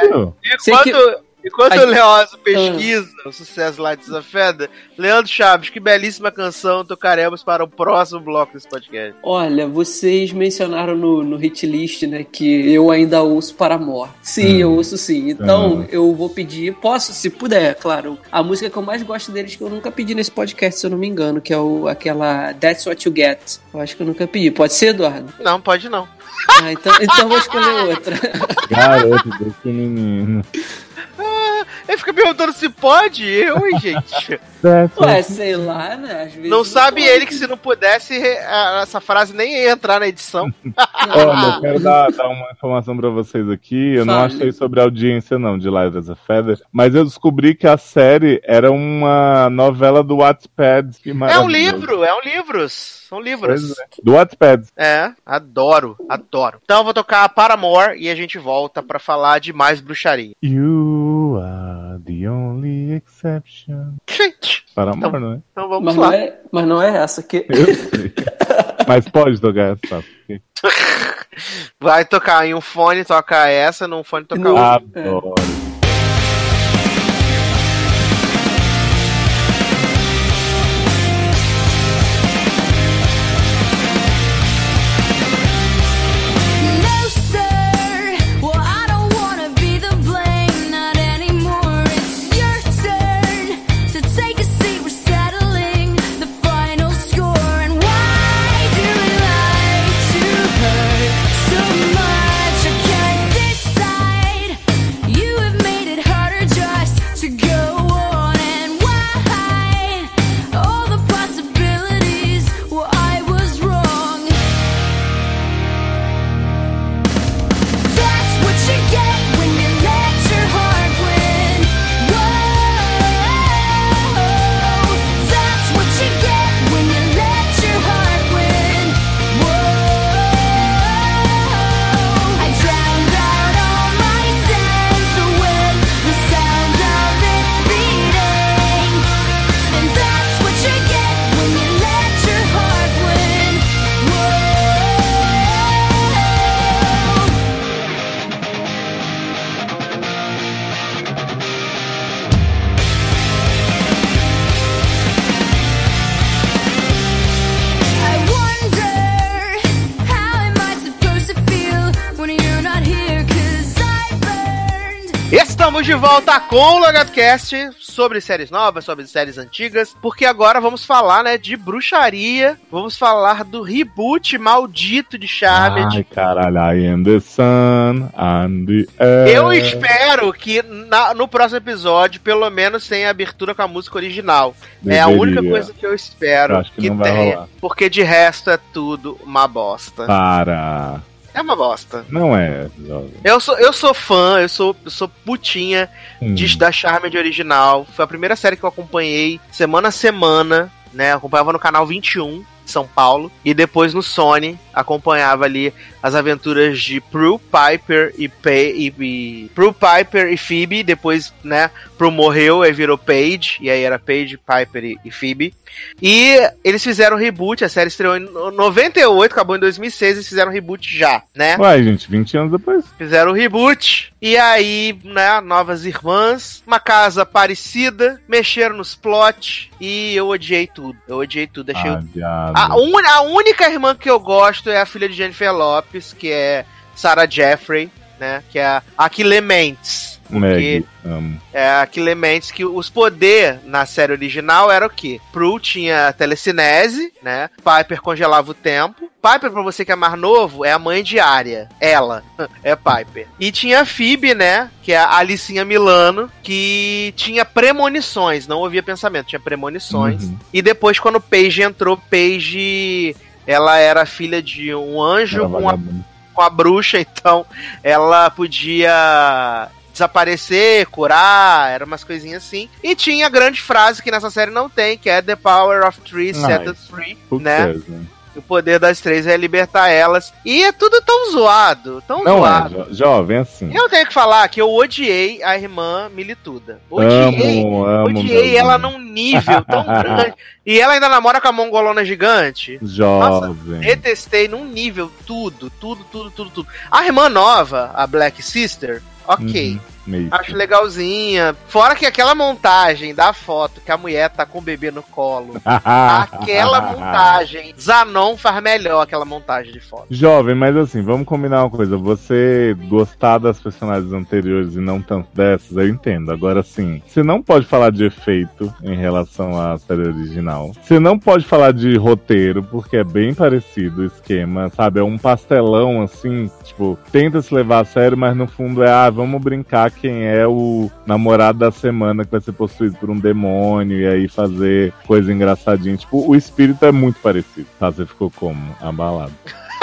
enquanto, que... enquanto o Leoso pesquisa ah. o sucesso lá de Desafeda, Leandro Chaves, que belíssima canção tocaremos para o próximo bloco desse podcast.
Olha, vocês mencionaram no, no hit list, né, que eu ainda ouço para a Sim, hum. eu ouço sim. Então, hum. eu vou pedir, posso, se puder, claro, a música que eu mais gosto deles, que eu nunca pedi nesse podcast, se eu não me engano, que é o, aquela That's What You Get. Eu acho que eu nunca pedi. Pode ser, Eduardo?
Não, pode não.
Ah, então, então vou escolher outra.
Garoto.
Ah, ele fica perguntando se pode, eu, hein, gente?
Ué, sei lá, né? Às vezes
não sabe pode. ele que se não pudesse, essa frase nem ia entrar na edição.
Olha, eu quero dar, dar, uma informação pra vocês aqui. Eu Fale. não achei sobre a audiência, não, de Live as a Feather, mas eu descobri que a série era uma novela do Wattpad.
É um livro, é um livro. São livros.
É. Do Wattpad.
É, adoro, adoro. Então eu vou tocar Paramore e a gente volta para falar de mais bruxaria.
You are The only exception.
Gente.
Para amor, então, não é?
Então vamos mas lá. Não é, mas não é essa que.
Eu sei. mas pode tocar essa.
Vai tocar em um fone, toca essa, num fone toca
outra. Adoro. É.
Estamos de volta com o Logadcast sobre séries novas, sobre séries antigas, porque agora vamos falar, né, de bruxaria, vamos falar do reboot maldito de Charmed.
Ai, caralho, I am the sun, and the
air. Eu espero que na, no próximo episódio, pelo menos tenha abertura com a música original. Deveria. É a única coisa que eu espero eu que, que tenha, porque de resto é tudo uma bosta.
Para...
É uma bosta.
Não é.
Eu sou, eu sou fã, eu sou, eu sou putinha hum. de, da Charmed original. Foi a primeira série que eu acompanhei semana a semana, né? Eu acompanhava no canal 21 são Paulo, e depois no Sony acompanhava ali as aventuras de Prue, Piper e, Pe e, e Prue, Piper e Phoebe, depois, né, Prue morreu e virou Paige, e aí era Paige, Piper e, e Phoebe. E eles fizeram um reboot, a série estreou em 98, acabou em 2006, eles fizeram um reboot já, né?
Uai, gente, 20 anos depois.
Fizeram o um reboot, e aí, né, novas irmãs, uma casa parecida, mexeram nos plot, e eu odiei tudo. Eu odiei tudo, achei... Ah, a, un, a única irmã que eu gosto é a filha de Jennifer Lopes, que é Sarah Jeffrey, né? Que é a Clements. Porque amo. é a Clementes que os poderes na série original era o quê? Prue tinha telecinese, né? Piper congelava o tempo. Piper, pra você que é mais novo, é a mãe de Arya. Ela é Piper. E tinha a Phoebe, né? Que é a Alicinha Milano, que tinha premonições, não ouvia pensamento, tinha premonições. Uhum. E depois, quando Paige entrou, Paige ela era filha de um anjo com a, com a bruxa, então ela podia desaparecer, curar, era umas coisinhas assim. E tinha a grande frase que nessa série não tem, que é The Power of Three Set Us Free, né? Cares, né? O poder das três é libertar elas. E é tudo tão zoado, tão
não
é, zoado.
É, jo jovem, assim.
Eu tenho que falar que eu odiei a irmã Milituda. Odiei, amo, amo odiei ela num nível tão grande. E ela ainda namora com a mongolona gigante.
Jovem. Nossa,
detestei num nível tudo, tudo, tudo, tudo, tudo. A irmã nova, a Black Sister, ok. Uhum. Meio Acho legalzinha. Fora que aquela montagem da foto que a mulher tá com o bebê no colo. aquela montagem. Zanon faz melhor aquela montagem de foto.
Jovem, mas assim, vamos combinar uma coisa. Você gostar das personagens anteriores e não tanto dessas, eu entendo. Agora sim, você não pode falar de efeito em relação à série original. Você não pode falar de roteiro, porque é bem parecido o esquema, sabe? É um pastelão assim, tipo, tenta se levar a sério, mas no fundo é, ah, vamos brincar quem é o namorado da semana que vai ser possuído por um demônio e aí fazer coisa engraçadinha. Tipo, o espírito é muito parecido. Tá? Você ficou como? Abalado.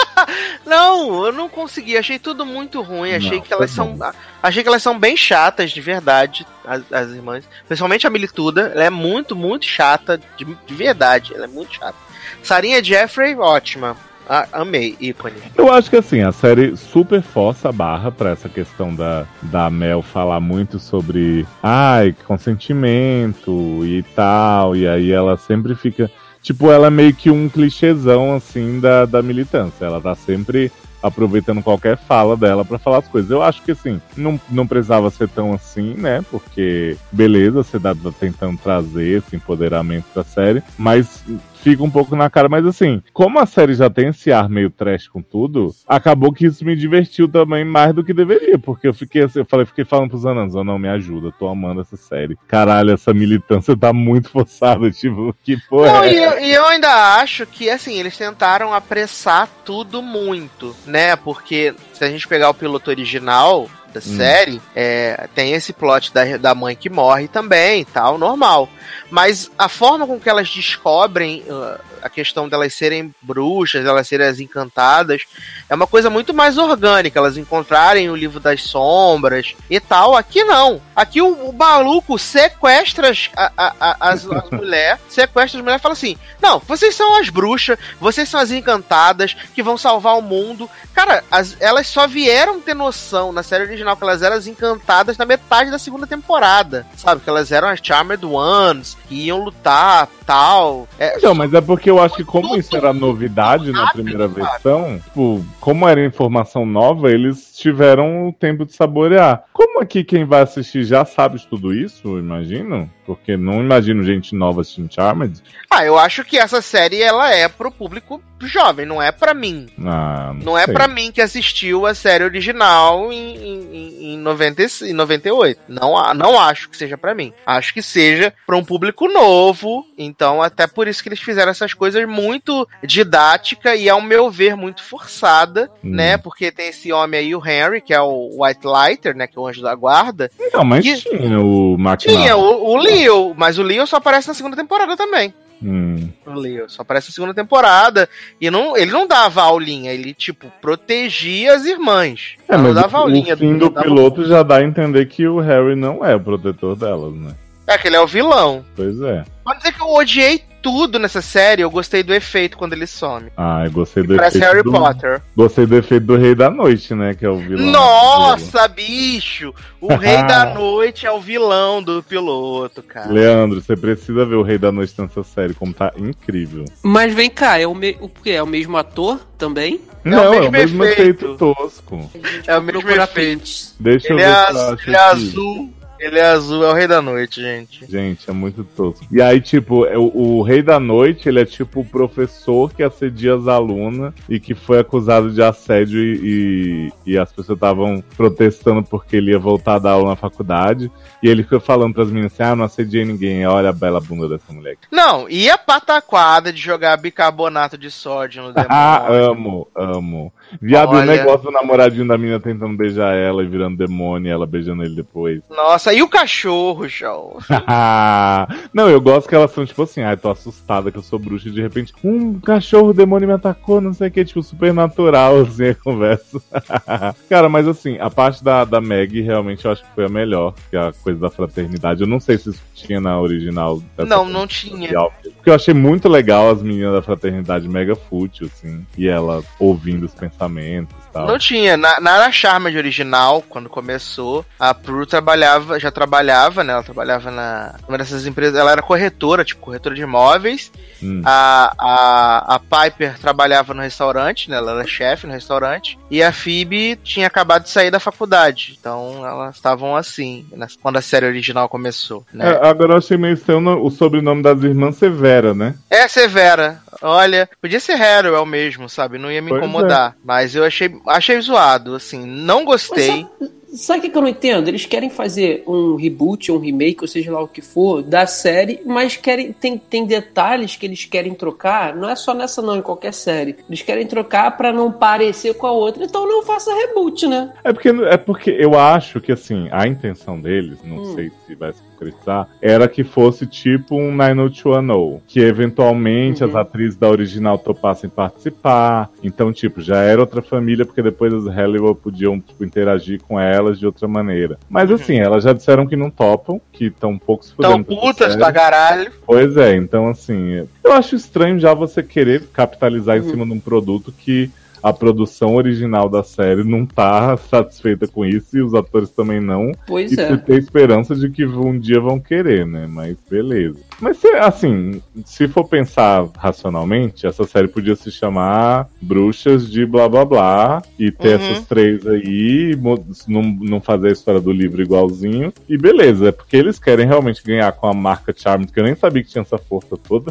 não, eu não consegui. Achei tudo muito ruim. Achei não, que elas são. Achei que elas são bem chatas, de verdade, as, as irmãs. Principalmente a Milituda. Ela é muito, muito chata, de, de verdade. Ela é muito chata. Sarinha Jeffrey, ótima. Ah, amei, ícone.
Eu acho que assim, a série super força a barra pra essa questão da, da Mel falar muito sobre ai, consentimento e tal. E aí ela sempre fica. Tipo, ela é meio que um clichêzão assim da, da militância. Ela tá sempre aproveitando qualquer fala dela para falar as coisas. Eu acho que assim, não, não precisava ser tão assim, né? Porque, beleza, você tá tentando trazer esse empoderamento da série, mas fica um pouco na cara, mas assim, como a série já tem esse ar meio trash com tudo, acabou que isso me divertiu também mais do que deveria, porque eu fiquei assim, eu falei, fiquei falando pros Anãs, não me ajuda, tô amando essa série. Caralho, essa militância tá muito forçada, tipo, que porra. Não,
é? e, eu, e eu ainda acho que assim, eles tentaram apressar tudo muito, né? Porque se a gente pegar o piloto original, da hum. série, é, tem esse plot da, da mãe que morre também tal, normal. Mas a forma com que elas descobrem uh, a questão delas serem bruxas, elas serem as encantadas, é uma coisa muito mais orgânica. Elas encontrarem o livro das sombras e tal. Aqui não. Aqui o, o maluco sequestra as, a, a, as, as mulheres, sequestra as mulheres e fala assim: Não, vocês são as bruxas, vocês são as encantadas que vão salvar o mundo. Cara, as, elas só vieram ter noção na série original que elas eram as encantadas na metade da segunda temporada. Sabe? Que elas eram as Charmed Ones, que iam lutar, tal.
É, não, mas é porque eu acho que como isso era novidade na primeira versão, tipo, como era informação nova, eles tiveram o tempo de saborear. Como aqui quem vai assistir já sabe tudo isso, imagino? Porque não imagino gente nova assistindo Charmed.
Ah, eu acho que essa série ela é pro público jovem, não é para mim.
Ah,
não, não é para mim que assistiu a série original em, em, em, 90, em 98. Não, não acho que seja para mim. Acho que seja para um público novo. Então, até por isso que eles fizeram essas coisas muito didática e, ao meu ver, muito forçada, hum. né? Porque tem esse homem aí, o Henry, que é o White Lighter, né? Que é o anjo da guarda.
Não, mas que... tinha o
McNaught. Tinha o, o Leo, mas o Leo só aparece na segunda temporada também.
Hum.
O Leo só aparece na segunda temporada. E não, ele não dava aulinha, ele, tipo, protegia as irmãs.
É, mas não dava o, aulinha. O fim do, do piloto já dá a entender que o Harry não é o protetor delas, né?
É, que ele é o vilão.
Pois é.
Pode dizer que eu odiei tudo nessa série, eu gostei do efeito quando ele some.
Ah, eu gostei do
Parece efeito. Parece Harry do... Potter.
Gostei do efeito do Rei da Noite, né? Que é o vilão.
Nossa, bicho! O Rei da Noite é o vilão do piloto, cara.
Leandro, você precisa ver o Rei da Noite nessa série, como tá incrível.
Mas vem cá, é o, me... o, é o mesmo ator também?
Não, é o mesmo, é o mesmo efeito. efeito tosco.
É o mesmo efeito.
Deixa
ele
eu ver
é, ele é azul ele é azul, é o rei da noite, gente.
Gente, é muito tosco. E aí, tipo, é o, o rei da noite, ele é tipo o professor que assedia as alunas e que foi acusado de assédio e, e, e as pessoas estavam protestando porque ele ia voltar a dar aula na faculdade. E ele ficou falando pras meninas assim: ah, não assediei ninguém, olha a bela bunda dessa mulher.
Não, e a pataquada de jogar bicarbonato de sódio no demônio?
ah, amo, amo. Viado, olha... o negócio do namoradinho da menina tentando beijar ela e virando demônio e ela beijando ele depois.
Nossa, e o cachorro, show?
não, eu gosto que elas são tipo assim, ai, tô assustada que eu sou bruxa e de repente, um cachorro demônio me atacou, não sei o que, tipo, super natural assim a conversa. Cara, mas assim, a parte da, da Meg realmente eu acho que foi a melhor, que a coisa da fraternidade. Eu não sei se isso tinha na original.
Não, não tinha.
Porque eu achei muito legal as meninas da fraternidade mega fútil, assim. E ela ouvindo os pensamentos tal.
Não tinha. Na, na Charmed original, quando começou, a Prue trabalhava, já trabalhava, né? Ela trabalhava na uma dessas empresas. Ela era corretora, tipo, corretora de imóveis. Hum. A, a, a Piper trabalhava no restaurante, né? Ela era chefe no restaurante. E a Phoebe tinha acabado de sair da faculdade. Então elas estavam assim, quando a série original começou. Né?
É, agora eu achei meio estranho o sobrenome das irmãs Severa, né?
É, Severa. Olha, podia ser Harold é o mesmo, sabe? Não ia me pois incomodar. É. Mas eu achei, achei zoado, assim. Não gostei.
Sabe o que, que eu não entendo? Eles querem fazer um reboot, um remake, ou seja lá o que for, da série, mas querem tem, tem detalhes que eles querem trocar. Não é só nessa, não, em qualquer série. Eles querem trocar para não parecer com a outra. Então não faça reboot, né?
É porque, é porque eu acho que, assim, a intenção deles, não hum. sei se vai se concretizar, era que fosse tipo um 90210, que eventualmente uhum. as atrizes da original topassem participar. Então, tipo, já era outra família, porque depois as Hollywood podiam tipo, interagir com ela elas de outra maneira. Mas uhum. assim, elas já disseram que não topam, que estão poucos
Tão putas pra caralho.
Pois é, então assim, eu acho estranho já você querer capitalizar uhum. em cima de um produto que a produção original da série não tá satisfeita com isso e os atores também não.
Pois
e
é.
você tem esperança de que um dia vão querer, né? Mas beleza. Mas assim, se for pensar racionalmente, essa série podia se chamar Bruxas de blá blá blá e ter uhum. essas três aí, não, não fazer a história do livro igualzinho. E beleza, é porque eles querem realmente ganhar com a marca Charmed, que eu nem sabia que tinha essa força toda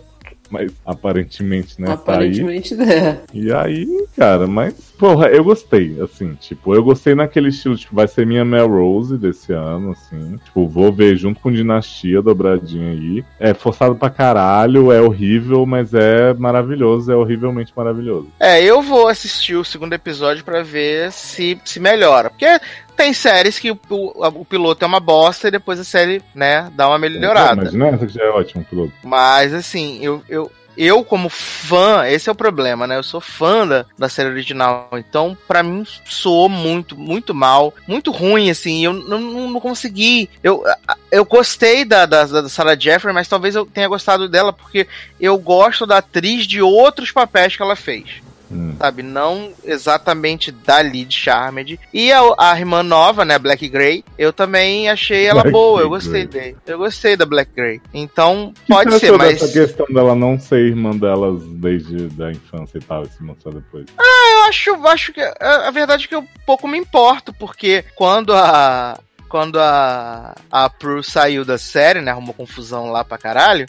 mas aparentemente, né?
Aparentemente,
tá
aí. é.
E aí, cara, mas, porra, eu gostei, assim, tipo, eu gostei naquele estilo, tipo, vai ser minha Melrose desse ano, assim, tipo, vou ver junto com Dinastia dobradinha aí. É forçado pra caralho, é horrível, mas é maravilhoso, é horrivelmente maravilhoso.
É, eu vou assistir o segundo episódio para ver se, se melhora, porque tem séries que o, o, o, piloto é uma bosta e depois a série, né, dá uma melhorada.
Imagina essa que já é ótimo, piloto.
Mas, assim, eu, eu, eu, como fã, esse é o problema, né? Eu sou fã da, da série original. Então, para mim, soou muito, muito mal. Muito ruim, assim. Eu não, não consegui. Eu, eu gostei da, da, da Sarah Jeffrey, mas talvez eu tenha gostado dela porque eu gosto da atriz de outros papéis que ela fez. Hum. Sabe? Não exatamente da Lead Charmed. E a, a irmã nova, né? Black Grey, eu também achei ela Black boa. Eu gostei dele. Eu gostei da Black Grey. Então, que pode ser, mas.
essa questão dela não ser irmã delas desde a infância e tal, e se mostrar depois.
Ah, eu acho, acho que. A, a verdade é que eu pouco me importo, porque quando a quando a, a Prue saiu da série, né? Arrumou confusão lá pra caralho.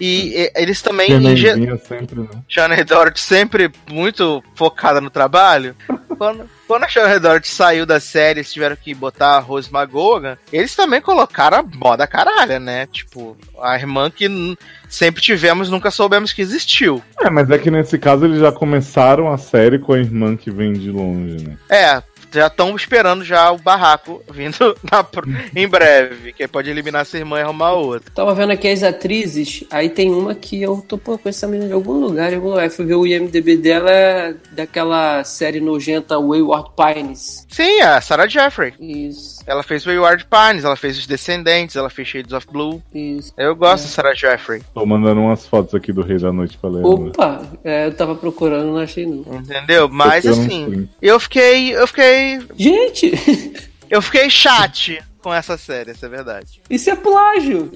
E, e eles também.
Inge... sempre, né?
Dorothy sempre muito focada no trabalho. quando, quando a Shannon Dorothy saiu da série, eles tiveram que botar a Rose Magoga, eles também colocaram a moda caralho, né? Tipo, a irmã que sempre tivemos, nunca soubemos que existiu.
É, mas é que nesse caso eles já começaram a série com a irmã que vem de longe, né?
É, já estão esperando já o barraco vindo na, em breve, que pode eliminar essa irmã e arrumar outra.
Tava vendo aqui as atrizes, aí tem uma que eu tô pô, com essa menina em algum lugar, em algum lugar. Fui ver o IMDB dela é daquela série nojenta Wayward Pines.
Sim, a Sarah Jeffrey.
Isso.
Ela fez Wayward Pines, ela fez Os Descendentes, ela fez Shades of Blue.
Isso.
Eu gosto é. da Sarah Jeffrey.
Tô mandando umas fotos aqui do Rei da Noite pra ler.
Opa, é, eu tava procurando, não achei não.
Entendeu? Mas assim, eu fiquei. Eu fiquei.
Gente!
eu fiquei chat com essa série, isso é verdade.
Isso é plágio!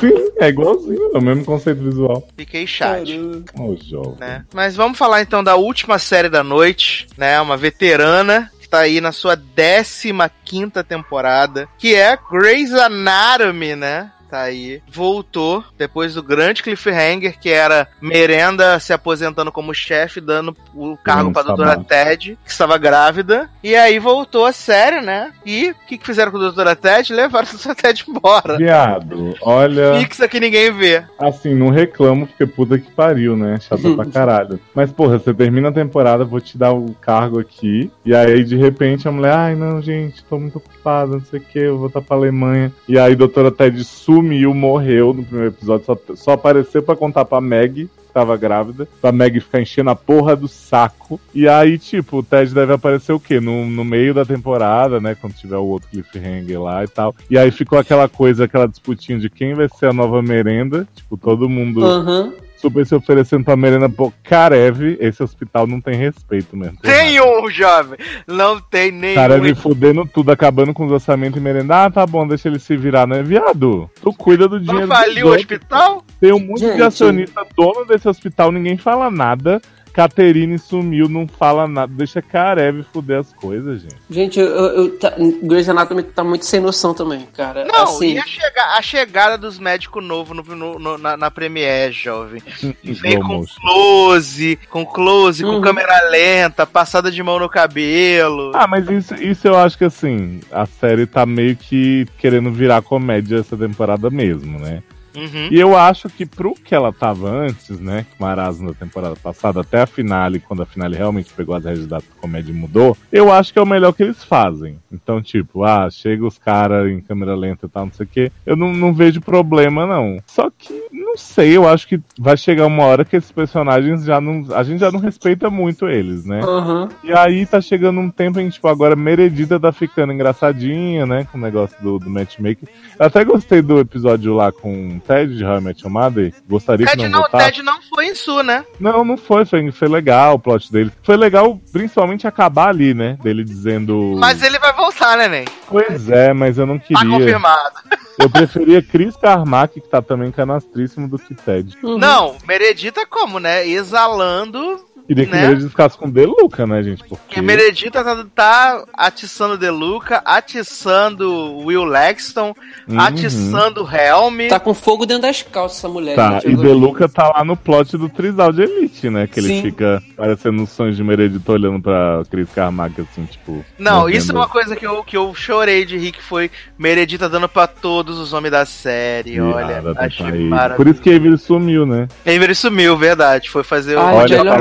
Sim, é igualzinho, é o mesmo conceito visual.
Fiquei chat.
Oh,
né? Mas vamos falar então da última série da noite, né? Uma veterana que tá aí na sua 15 quinta temporada, que é Grey's Anatomy, né? Tá aí, voltou depois do grande cliffhanger, que era Merenda se aposentando como chefe, dando o cargo pra doutora Ted, que estava grávida, e aí voltou a série, né? E o que, que fizeram com a doutora Ted? Levaram a doutora Ted embora.
Viado, olha.
Fixa que ninguém vê.
Assim, não reclamo, porque puta que pariu, né? Chata pra caralho. Mas, porra, você termina a temporada, vou te dar o cargo aqui, e aí de repente a mulher, ai não, gente, tô muito ocupada, não sei o que, eu vou estar pra Alemanha. E aí doutora Ted sume sumiu, morreu no primeiro episódio, só, só apareceu para contar pra Meg tava grávida, pra Meg ficar enchendo a porra do saco. E aí, tipo, o Ted deve aparecer o quê? No, no meio da temporada, né? Quando tiver o outro cliffhanger lá e tal. E aí ficou aquela coisa, aquela disputinha de quem vai ser a nova merenda. Tipo, todo mundo.
Uhum
super se oferecendo pra Merenda Carev, esse hospital não tem respeito mesmo.
Tem um, jovem! Não tem nenhum.
Carev fudendo tudo, acabando com os orçamentos e Merenda. Ah, tá bom, deixa ele se virar, né? Viado, tu cuida do dinheiro.
Não faliu o hospital?
Tem um monte Gente. de acionista dono desse hospital, ninguém fala nada. Caterine sumiu, não fala nada. Deixa Karev fuder as coisas, gente.
Gente, eu, eu, eu tá, Grey's Anatomy tá muito sem noção também, cara.
Não,
assim...
e a, chega, a chegada dos médicos novos no, no, no, na, na Premiere, jovem. Vem com close, com close, uhum. com câmera lenta, passada de mão no cabelo.
Ah, mas isso, isso eu acho que assim, a série tá meio que querendo virar comédia essa temporada mesmo, né? Uhum. E eu acho que pro que ela tava antes, né? Marasmo na temporada passada, até a finale, quando a finale realmente pegou as rédeas da comédia e mudou, eu acho que é o melhor que eles fazem. Então, tipo, ah, chega os caras em câmera lenta e tal, não sei o quê. Eu não, não vejo problema, não. Só que não sei, eu acho que vai chegar uma hora que esses personagens já não. A gente já não respeita muito eles, né?
Uhum.
E aí tá chegando um tempo em que, tipo, agora Meredita tá ficando engraçadinha, né? Com o negócio do, do matchmaking. Eu até gostei do episódio lá com Ted de How I Met Your Mother. Gostaria
Ted
que não,
não,
voltasse.
Ted não foi em Su, né?
Não, não foi, foi. Foi legal o plot dele. Foi legal, principalmente, acabar ali, né? Dele dizendo.
Mas ele vai voltar, né, Nen?
Pois é, mas eu não
Tá
queria.
confirmado.
Eu preferia Chris Carmack, que tá também canastríssimo, do que Ted.
Uhum.
Não, Meredita como, né? Exalando.
Queria que
Né?
o Meredith ficasse com Deluca, né, gente? Porque.
Que Meredita tá, tá atiçando Deluca, atiçando Will Lexton,
Uhum.
atiçando Helm.
Tá com fogo dentro das calças essa mulher.
Tá,
gente,
e. Deluca tá lá no plot do Trisal de Elite, né? Que ele
Sim.
fica parecendo nos sonhos de Meredith olhando pra Chris Carmack, assim, tipo.
Não,
mordendo.
isso é uma coisa que eu, que eu chorei de rir, que foi Meredita dando pra todos os homens da série. Olha,
Piada do
achei maravilhoso.
Por isso que Avery sumiu, né?
Avery sumiu, verdade. Foi fazer
Ai,
o
Olha,
melhor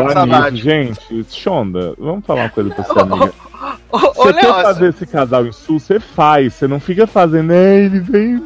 nisso, gente, Shonda, vamos falar uma coisa pra sua amiga.
Ô, ô,
Você quer fazer esse casal em sul, você faz. Você não fica fazendo, "É, ele vem.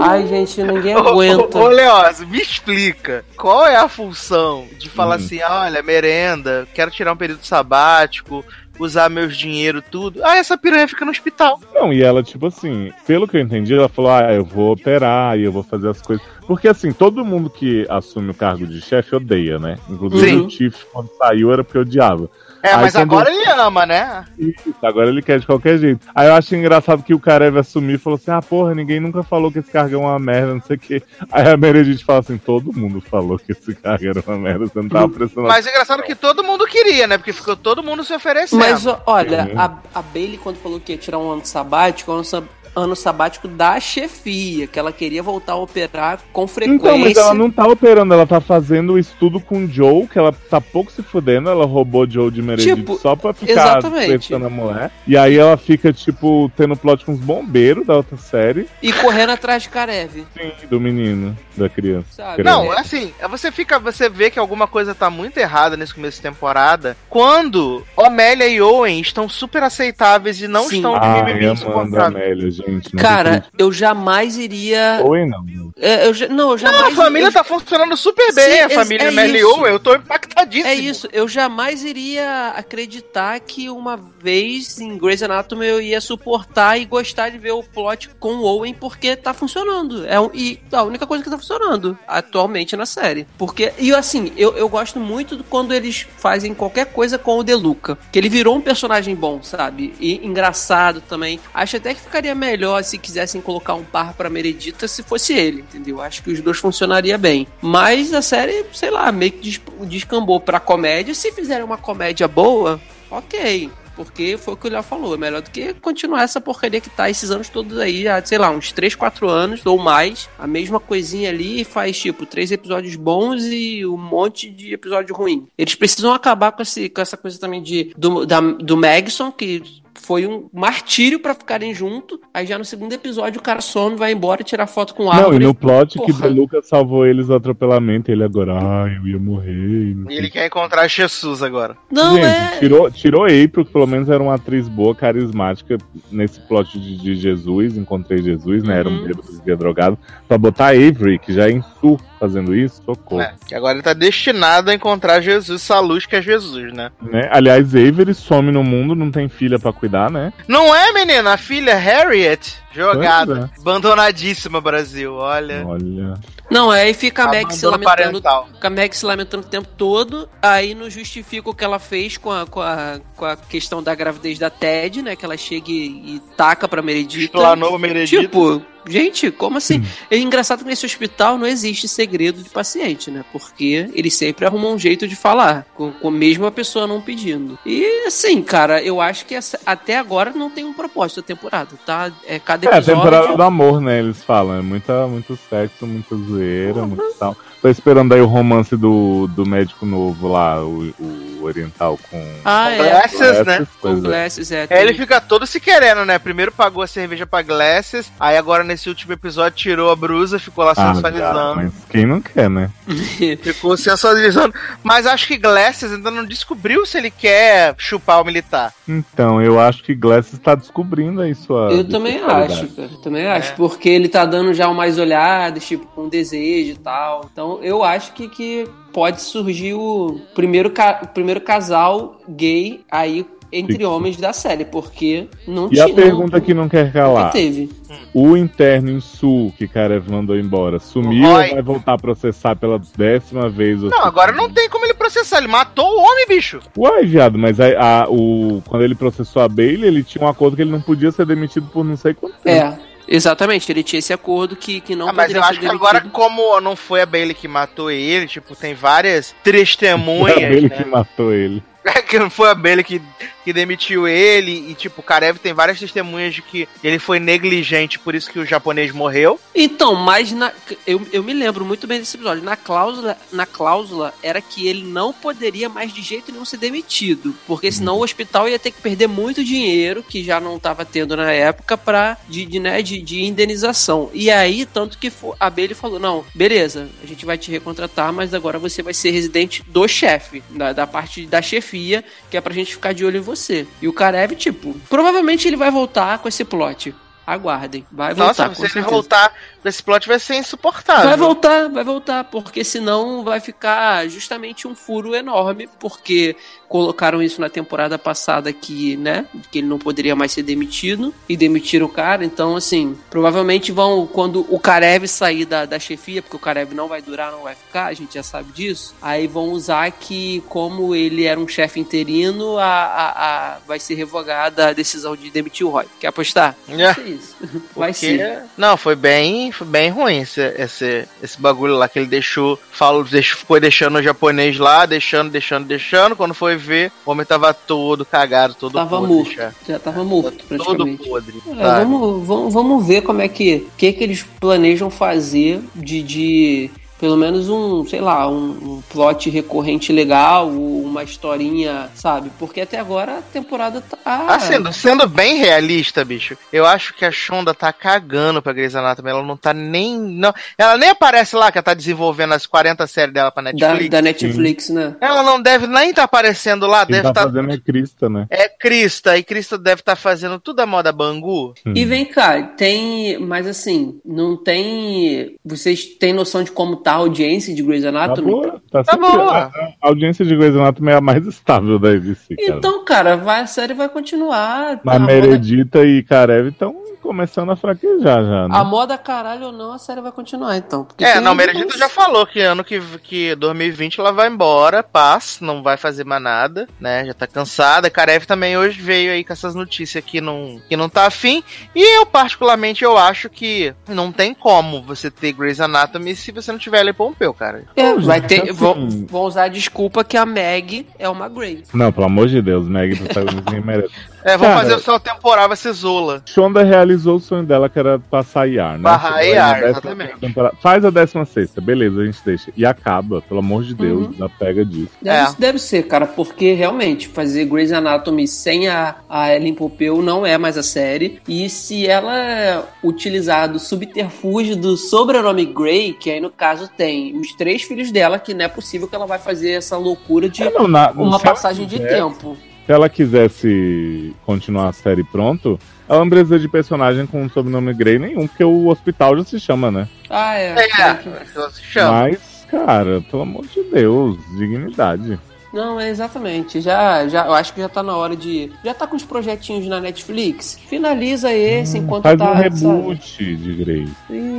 Ai, gente, ninguém
Ô,
aguenta.
Ô, ô, Leócio, me explica. Qual é a função de falar
Hum.
assim, olha, merenda, quero tirar um período sabático, usar meus dinheiro, tudo. Ah, essa piranha fica no hospital.
Não, e ela, tipo assim, pelo que eu entendi, ela falou: ah, eu vou operar e eu vou fazer as coisas. Porque, assim, todo mundo que assume o cargo de chefe odeia, né? Inclusive
Sim.
o Chief, quando saiu, era porque odiava.
É,
Aí
mas
quando-
agora ele ama, né?
Isso, agora ele quer de qualquer jeito. Aí eu acho engraçado que o Karev assumiu e falou assim: ah, porra, ninguém nunca falou que esse cargo é uma merda, não sei o quê. Aí a Meredith fala assim: todo mundo falou que esse cargo era uma merda, você não tava prestando
Mas é engraçado que todo mundo queria, né? Porque ficou todo mundo se oferecendo.
Mas olha,
Sim.
a, a Bailey, quando falou que ia tirar um ano sabático, ano, sab- ano sabático da chefia, que ela queria voltar a operar com frequência.
Então, mas ela não tá operando, ela tá fazendo o estudo com o Joe, que ela tá pouco se fudendo, ela roubou o Joe de Meredith
Tipo,
só pra ficar testando a mulher. E aí ela fica, tipo, tendo plot com os bombeiros da outra série.
E correndo atrás de Karev,
Sim, do menino, da criança.
sabe?
Não, assim, você fica, você vê que alguma coisa tá muito errada nesse começo de temporada, quando Omélia e Owen estão super aceitáveis e não
Sim.
estão de
Ai,
mimimi
amando a
insuportável.
Amélia, gente. Não
Cara, eu jamais iria.
Oi, não.
é, eu já- não, eu
Não,
jamais.
a família
eu-
tá funcionando super bem,
Sim,
a família
é.
Owen, eu tô impactadíssimo.
É isso, eu jamais iria acreditar que uma vez em Grey's Anatomy eu ia suportar e gostar de ver o plot com o Owen porque tá funcionando. É um- e a única coisa que tá funcionando atualmente na série. Porque, e assim, eu, eu gosto muito do quando eles fazem qualquer coisa com o Deluca. Que ele virou um personagem bom, sabe? E engraçado também. Acho até que ficaria melhor se quisessem colocar um par pra Meredita se fosse ele, entendeu? Acho que os dois funcionaria bem. Mas a série, sei lá, meio que des- descambou pra comédia. Se fizerem uma comédia boa, ok. Porque foi o que o Léo falou, é melhor do que continuar essa porcaria que tá esses anos todos aí, há, sei lá, uns 3, 4 anos ou mais, a mesma coisinha ali faz tipo três episódios bons e um monte de episódio ruim. Eles precisam acabar com, esse, com essa coisa também de do, da, do Magson, que foi um martírio pra ficarem junto. Aí já no segundo episódio o cara some, vai embora e tirar foto com
Não,
árvore.
e no plot que
Porra.
o Deluca salvou eles do atropelamento, ele agora, ai, eu ia morrer. não
E ele quer encontrar Jesus agora.
Não,
Gente,
é.
tirou, tirou April, que pelo menos era uma atriz boa, carismática, nesse plot de, de Jesus, encontrei Jesus, né? Era um
Uhum.
bêbado, drogado. Pra botar Avery, que já é em Sul fazendo isso, socorro.
É, que agora ele tá destinado a encontrar Jesus, essa luz que é Jesus, né?
Né? Aliás, Avery some no mundo, não tem filha pra cuidar, né?
Não é, menina? A filha Harriet, jogada.
Pois
Abandonadíssima, Brasil, olha.
Olha.
Não, aí fica a Meg se lamentando
parental.
Fica a Meg se lamentando o tempo todo, aí não justifica o que ela fez com a, com a, com a questão da gravidez da Ted, né? Que ela chega e, e taca pra Meredith.
Explanou Meredith.
Tipo, gente, como assim? É engraçado que nesse hospital não existe segredo de paciente, né? Porque eles sempre arrumam um jeito de falar, com, com mesmo a pessoa não pedindo. E assim, cara, eu acho que essa- até agora não tem um propósito a temporada, tá? É cada
É, a
episódio.
temporada do amor, né? Eles falam. É muita, muito sexo, muita zoeira, muito tal. Tô esperando aí o romance do, do médico novo lá, o, o oriental com.
Ah,
é. Glasses, né?
Com é. Glasses, é.
é. Ele fica todo se querendo, né? Primeiro pagou a cerveja pra Glasses, aí agora nesse último episódio tirou a brusa, ficou lá ah, sensualizando. mas
quem não quer, né?
ficou sensualizando. Mas acho que Glasses ainda não descobriu se ele quer chupar o militar.
Então, eu acho que Glasses tá descobrindo aí sua.
Eu também acho, cara. Também é. acho. Porque ele tá dando já umas olhadas, tipo, com desejo e tal. Então, eu acho que, que pode surgir o primeiro, ca... o primeiro casal gay aí entre Sim. homens da série, porque não
e tinha. E a pergunta não, que não quer calar:
teve.
O interno em Sul que Karev mandou embora sumiu ou vai voltar a processar pela décima vez?
Não, agora não tem como ele processar. Ele matou o homem, bicho.
Uai, viado, mas a, a, o, quando ele processou a Bailey, ele tinha um acordo que ele não podia ser demitido por não sei quanto
tempo. É. Exatamente, ele tinha esse acordo que, que não
ah, Mas eu acho que agora, como não foi a Bailey que matou ele, tipo, tem várias testemunhas. Foi a
Bailey né? que matou ele.
É que não foi a Bailey que que demitiu ele. E, tipo, o Karev tem várias testemunhas de que ele foi negligente, por isso que o japonês morreu.
Então, mas na, eu, eu me lembro muito bem desse episódio. Na cláusula, na cláusula era que ele não poderia mais de jeito nenhum ser demitido. Porque senão o hospital ia ter que perder muito dinheiro, que já não estava tendo na época, pra, de, de, né, de, de indenização. E aí, tanto que a Bailey falou: não, beleza, a gente vai te recontratar, mas agora você vai ser residente do chefe, da, da parte da chefia, que é pra gente ficar de olho em você. E o Karev, tipo, provavelmente ele vai voltar com esse plot. Aguardem, vai voltar.
Nossa, se ele voltar esse plot vai ser insuportável.
Vai voltar, vai voltar, porque senão vai ficar justamente um furo enorme, porque colocaram isso na temporada passada que, né, que ele não poderia mais ser demitido e demitiram o cara, então assim, provavelmente vão, quando o Karev sair da, da chefia, porque o Karev não vai durar, não vai ficar, a gente já sabe disso, aí vão usar que como ele era um chefe interino, a, a, a, vai ser revogada a decisão de demitir o Roy. Quer apostar?
É. Vai ser isso. Vai ser. Não, foi bem foi bem ruim esse, esse, esse bagulho lá que ele deixou, falou, deixou, ficou deixando o japonês lá, deixando, deixando, deixando. Quando foi ver, o homem tava todo cagado, todo
tava podre, morto. Já. já tava morto, praticamente. Todo podre. É, vamos, vamos, vamos ver como é que, que, que eles planejam fazer de, de pelo menos um, sei lá, um, um plot recorrente legal, uma historinha, sabe? Porque até agora a temporada tá.
Ah, sendo, sendo bem realista, bicho, eu acho que a Shonda tá cagando pra Grey's Anatomy. Ela não tá nem. Não, ela nem aparece lá que ela tá desenvolvendo as 40 séries dela pra Netflix.
Da, da Netflix, Sim. né?
Ela não deve nem tá aparecendo lá.
Quem
deve
tá, tá fazendo é Crista, né?
É Crista, e Crista deve estar tá fazendo tudo a moda Bangu.
Hum. E vem cá, tem. Mas assim, não tem. Vocês têm noção de como tá a audiência de Grey's Anatomy. Tá boa.
Tá, tá boa. A, a, audiência de Grey's Anatomy é a mais estável da ABC,
cara. Então, cara, vai, a série vai continuar.
Mas Meredita moda... e Karev estão começando a fraquejar já, né?
A moda caralho ou não, a série vai continuar, então.
É, não, Meredita já falou que ano que, que 2020 ela vai embora, paz, não vai fazer mais nada, né? Já tá cansada. Karev também hoje veio aí com essas notícias que não, que não tá afim. E eu, particularmente, eu acho que não tem como você ter Grey's Anatomy se você não tiver Ellen Pompeu, cara.
É, vai ter. Assim, vão, vão usar a desculpa que a Meg é uma Grey.
Não, pelo amor de Deus, Meg ninguém merece.
É, vamos fazer o seu temporal, vai ser Zola.
Shonda realizou o sonho dela, que era passar IAR, né?
Barra IAR, exatamente.
Temporada. Faz a 16 beleza, a gente deixa. E acaba, pelo amor de Deus, uhum. pega disso.
Deve, é. deve ser, cara, porque realmente fazer Grey's Anatomy sem a, a Ellen Pompeu não é mais a série. E se ela utilizar do subterfúgio do sobrenome Grey, que aí no caso tem os três filhos dela, que não é possível que ela vai fazer essa loucura de é, não, na, uma passagem de tempo
se ela quisesse continuar a série pronto, ela não precisa de personagem com sobrenome Grey nenhum, porque o hospital já se chama, né?
Ah, é.
É, é se chama.
Mas, cara, pelo amor de Deus, dignidade.
Não, é exatamente. Já, já, eu acho que já tá na hora de. Já tá com os projetinhos na Netflix. Finaliza esse hum, enquanto
faz
tá.
um reboot sabe? de Grey.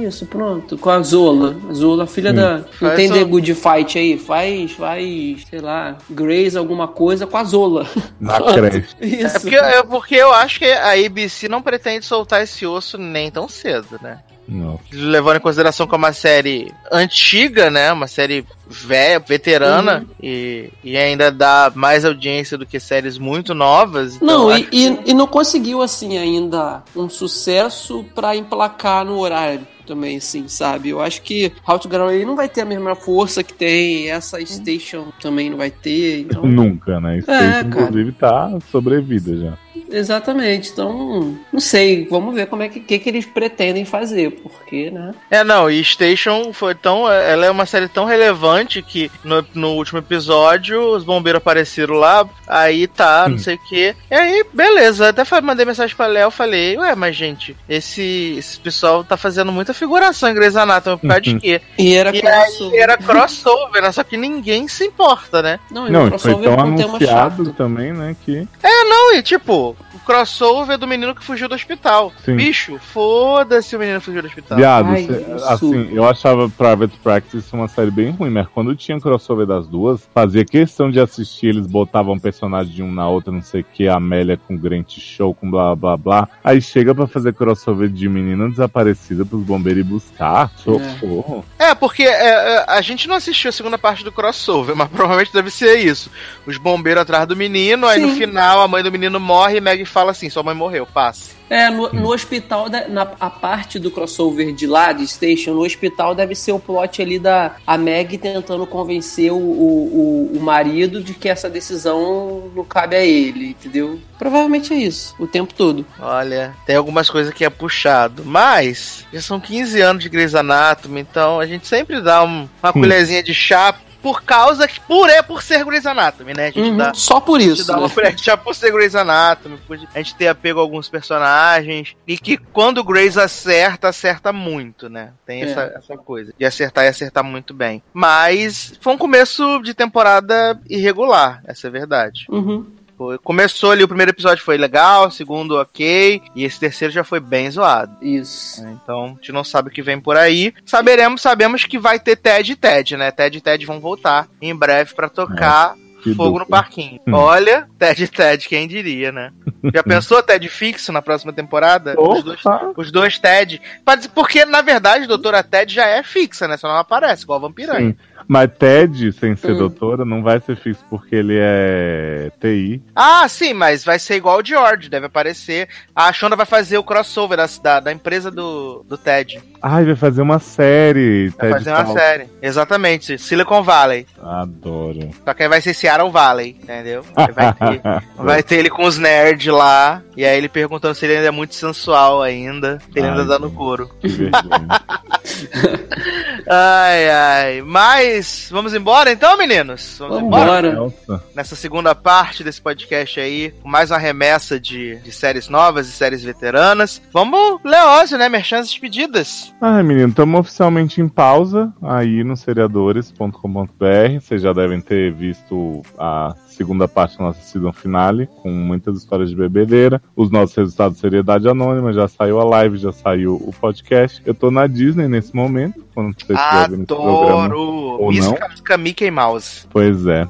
Isso, pronto. Com a Zola. Zola, filha Sim. da. Não tem The Good Fight aí? Faz, faz, sei lá, Grace alguma coisa com a Zola.
Na creche.
Isso. É porque, é porque eu acho que a ABC não pretende soltar esse osso nem tão cedo, né?
Não.
Levando em consideração que é uma série antiga, né? Uma série velha, veterana, uhum. e, e ainda dá mais audiência do que séries muito novas.
Então não, e, que... e, não conseguiu, assim, ainda um sucesso para emplacar no horário. também, assim, sabe? Eu acho que How to Away não vai ter a mesma força que tem, essa Station também não vai ter. Então...
Nunca, né? Station, é, inclusive, tá sobrevida já.
Exatamente. Então, não sei. Vamos ver como é que, que, que eles pretendem fazer, porque, né?
É, não, e Station foi tão. Ela é uma série tão relevante que no, no último episódio os bombeiros apareceram lá, aí tá, não sei o que. E aí, beleza. Até mandei mensagem pra Léo, falei, ué, mas gente, esse, esse pessoal tá fazendo muita figuração em Grey's Anatomy por causa de quê?
E era e crossover.
era crossover, né? Só que ninguém se importa, né?
Não, não foi tão anunciado também, né? Que...
É, não, e tipo, o crossover do menino que fugiu do hospital. Sim. Bicho, foda-se o menino que fugiu do hospital.
Viado, Ai, assim, eu achava Private Practice uma série bem ruim, mas quando tinha crossover das duas, fazia questão de assistir, eles botavam personagem de um na outra, não sei o que, a Amélia com Grant Show, com blá blá blá. Aí chega para fazer crossover de menina desaparecida pros bombeiros ir buscar. Socorro.
É, é porque é, é, a gente não assistiu a segunda parte do crossover, mas provavelmente deve ser isso. Os bombeiros atrás do menino, Sim. aí no final a mãe do menino morre e Meg fala assim: sua mãe morreu, passe.
É, no, no hospital, na a parte do crossover de lá, de Station, no hospital deve ser o plot ali da a Meg tentando convencer o, o, o, marido de que essa decisão não cabe a ele, entendeu? Provavelmente é isso, o tempo todo.
Olha, tem algumas coisas que é puxado, mas já são 15 anos de Grey's Anatomy, então a gente sempre dá um, uma hum. colherzinha de chá por causa que por é por ser Grey's Anatomy, né? A gente
uhum,
dá,
só por isso. A gente
dá uma né? já por ser Grey's Anatomy, por a gente ter apego a alguns personagens e que quando o Grey's acerta, acerta muito, né? Tem é. essa, essa coisa de acertar e acertar muito bem. Mas foi um começo de temporada irregular, essa é a verdade.
Uhum.
Começou ali, o primeiro episódio foi legal, o segundo ok, e esse terceiro já foi bem zoado.
Isso.
É, então, a gente não sabe o que vem por aí. Saberemos, sabemos que vai ter Ted e Ted, né? Ted e Ted vão voltar em breve para tocar é. Fogo no parquinho. Hum. Olha, Ted Ted, quem diria, né? Já pensou Ted fixo na próxima temporada? Os dois, os dois, Ted. Porque, na verdade, a doutora Ted já é fixa, né? Só não aparece, igual a Vampiranha. Sim.
Mas Ted, sem ser hum. doutora, não vai ser fixo porque ele é TI.
Ah, sim, mas vai ser igual o George, deve aparecer. A Shonda vai fazer o crossover da, da empresa do, do Ted.
Ai, vai fazer uma série.
Vai Ted fazer uma série, exatamente. Silicon Valley.
Adoro.
Só que aí vai ser Seattle Valley, entendeu? Vai ter, vai ter ele com os nerds lá, e aí ele perguntando se ele ainda é muito sensual ainda, se ele Ai, ainda dá no couro. Que ai, ai. Mas, vamos embora então, meninos?
Vamos, vamos embora?
embora. Nessa segunda parte desse podcast aí, com mais uma remessa de, de séries novas e séries veteranas. Vamos, Leózio, né? Merchan despedidas.
Ah, menino, estamos oficialmente em pausa aí no seriadores.com.br. Vocês já devem ter visto a segunda parte da nossa season finale, com muitas histórias de bebedeira. Os nossos resultados de seriedade anônima, já saiu a live, já saiu o podcast. Eu tô na Disney nesse momento, quando
você estiver vendo esse programa. Ou não. Mickey Mouse.
Pois é.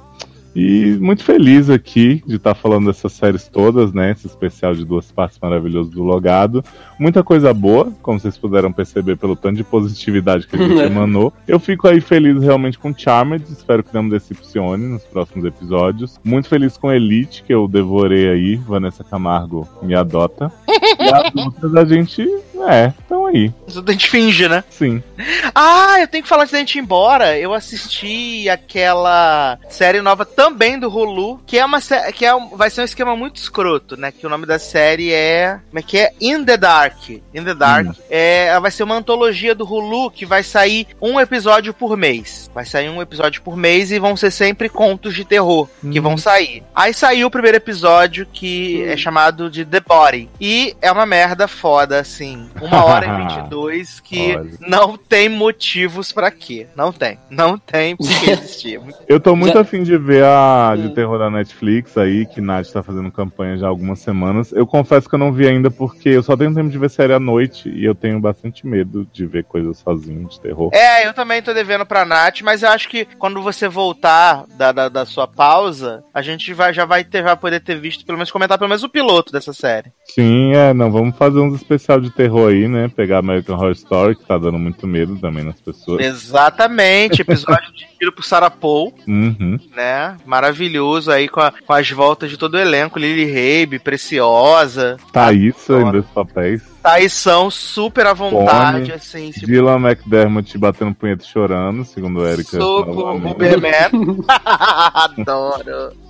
E muito feliz aqui de estar tá falando dessas séries todas, né? Esse especial de duas partes maravilhoso do Logado. Muita coisa boa, como vocês puderam perceber pelo tanto de positividade que a gente emanou. Eu fico aí feliz realmente com Charmed, espero que não me decepcione nos próximos episódios. Muito feliz com Elite, que eu devorei aí. Vanessa Camargo me adota. E as outras a gente é, estão aí.
A gente finge, né?
Sim.
Ah, eu tenho que falar antes da gente ir embora. Eu assisti aquela série nova também do Hulu, que é uma que é vai ser um esquema muito escroto, né? Que o nome da série é. Como é que é? In the Dark. In the Dark. Hum. É, vai ser uma antologia do Hulu que vai sair um episódio por mês. Vai sair um episódio por mês e vão ser sempre contos de terror hum. que vão sair. Aí saiu o primeiro episódio que hum. é chamado de The Body. E é uma merda foda, assim. Uma hora e 22 que Olha. não tem motivos para quê. Não tem. Não tem porque existir.
Eu tô muito já... afim de ver a de hum. terror da Netflix aí, que Nath tá fazendo campanha já há algumas semanas. Eu confesso que eu não vi ainda porque eu só tenho tempo de ver série à noite e eu tenho bastante medo de ver coisas sozinho de terror.
É, eu também tô devendo pra Nath, mas eu acho que quando você voltar da, da, da sua pausa, a gente vai, já vai ter, vai poder ter visto, pelo menos comentar pelo menos o piloto dessa série.
Sim, é, não, vamos fazer uns especial de terror aí, né? Pegar American Horror Story, que tá dando muito medo também nas pessoas.
Exatamente, episódio dirigido por Sarah Paul,
uhum.
né? Maravilhoso aí com, a, com, as voltas de todo o elenco, Lily Rabe, Preciosa.
Thaís em dois papéis.
Thaís são super à vontade, Pony, assim.
Tipo... Dylan McDermott batendo punheta chorando, segundo Erika.
Soco, Uberman. Adoro.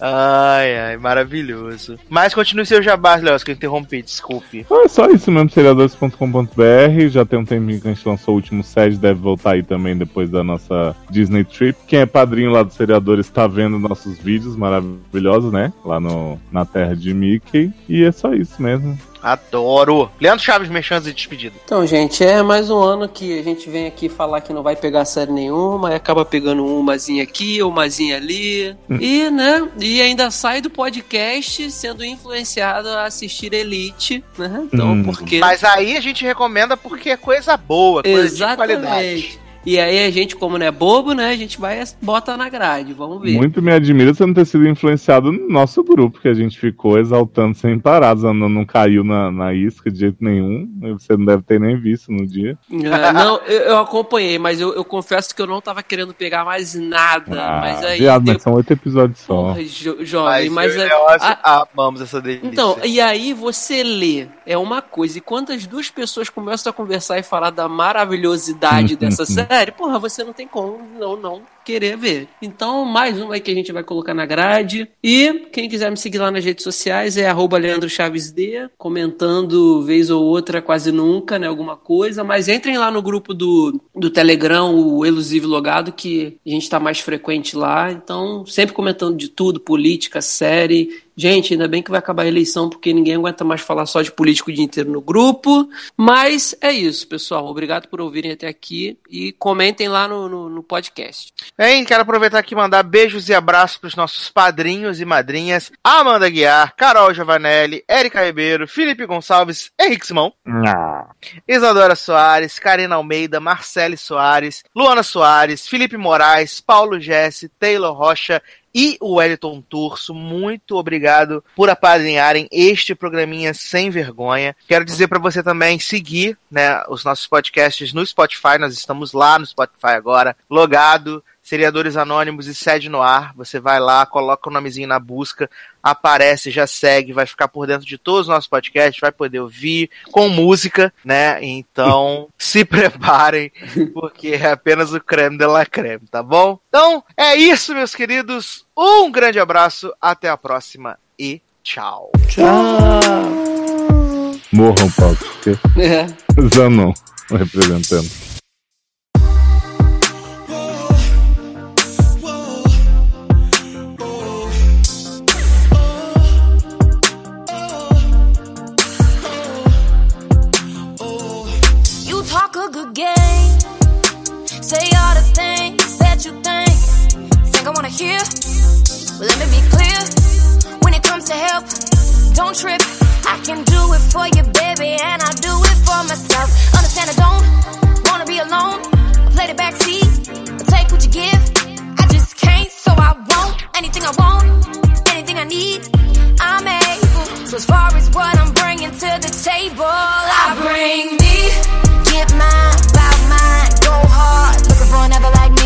Ai, ai, maravilhoso. Mas continue seu jabá, Léo, que eu interrompi, desculpe.
Ah, é só isso mesmo, seriadores.com.br. Já tem um tempinho que a gente lançou o último sede, deve voltar aí também depois da nossa Disney Trip. Quem é padrinho lá do Seriadores está vendo nossos vídeos maravilhosos, né? Lá no, na terra de Mickey. E é só isso mesmo.
Adoro. Leandro Chaves, mexendo e despedido.
Então, gente, é mais um ano que a gente vem aqui falar que não vai pegar série nenhuma, e acaba pegando umazinha aqui, umazinha ali. Hum. e, né? E ainda sai do podcast sendo influenciado a assistir Elite, né? Então, hum. porque.
Mas aí a gente recomenda porque é coisa boa, coisa
Exatamente.
de qualidade.
E aí a gente, como não é bobo, né? A gente vai bota na grade, vamos ver.
Muito me admira você não ter sido influenciado no nosso grupo, que a gente ficou exaltando sem parar. Não, não caiu na, na isca de jeito nenhum. Você não deve ter nem visto no dia.
É, não, eu, eu, acompanhei, mas eu, eu, confesso que eu não tava querendo pegar mais nada. Ah, mas aí.
Viado, mas são oito episódios só. Porra,
jo, jovem, mas. mas
eu, a, amamos essa delícia.
Então, e aí você lê, é uma coisa. E quando as duas pessoas começam a conversar e falar da maravilhosidade dessa série série, porra, você não tem como não, não querer ver. Então, mais uma aí que a gente vai colocar na grade. E quem quiser me seguir lá nas redes sociais é arroba Leandro Chaves D, comentando vez ou outra, quase nunca, né? Alguma coisa. Mas entrem lá no grupo do, do Telegram, o Elusivo Logado, que a gente tá mais frequente lá. Então, sempre comentando de tudo, política, série Gente, ainda bem que vai acabar a eleição, porque ninguém aguenta mais falar só de político o dia inteiro no grupo. Mas é isso, pessoal. Obrigado por ouvirem até aqui e comentem lá no, no, no podcast.
Hein, quero aproveitar aqui e mandar beijos e abraços para os nossos padrinhos e madrinhas: Amanda Guiar, Carol Giovanelli, Érica Ribeiro, Felipe Gonçalves, Henrique Simão. Isadora Soares, Karina Almeida, Marcele Soares, Luana Soares, Felipe Moraes, Paulo Jesse, Taylor Rocha e o Wellington Turso. Muito obrigado por apadrinharem este programinha sem vergonha. Quero dizer para você também seguir né, os nossos podcasts no Spotify. Nós estamos lá no Spotify agora, logado. Seriadores Anônimos e Sede no Ar. Você vai lá, coloca o nomezinho na busca, aparece, já segue, vai ficar por dentro de todos os nossos podcasts, vai poder ouvir com música, né? Então, se preparem, porque é apenas o creme de la creme, tá bom? Então, é isso, meus queridos. Um grande abraço, até a próxima e tchau.
Tchau.
Morram, Paulo. É. Zanon, representando.
Think I wanna hear? Well, let me be clear. When it comes to help, don't trip. I can do it for you, baby, and I do it for myself. Understand I don't wanna be alone. I play the backseat, I take what you give. I just can't, so I won't. Anything I want, anything I need, I'm able. So as far as what I'm bringing to the table, I bring me, get mine, about mine, go hard looking for another like me.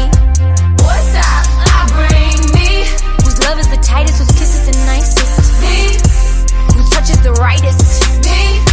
Love is the tightest, whose kiss is the nicest. Me. Whose touch is the rightest. Me.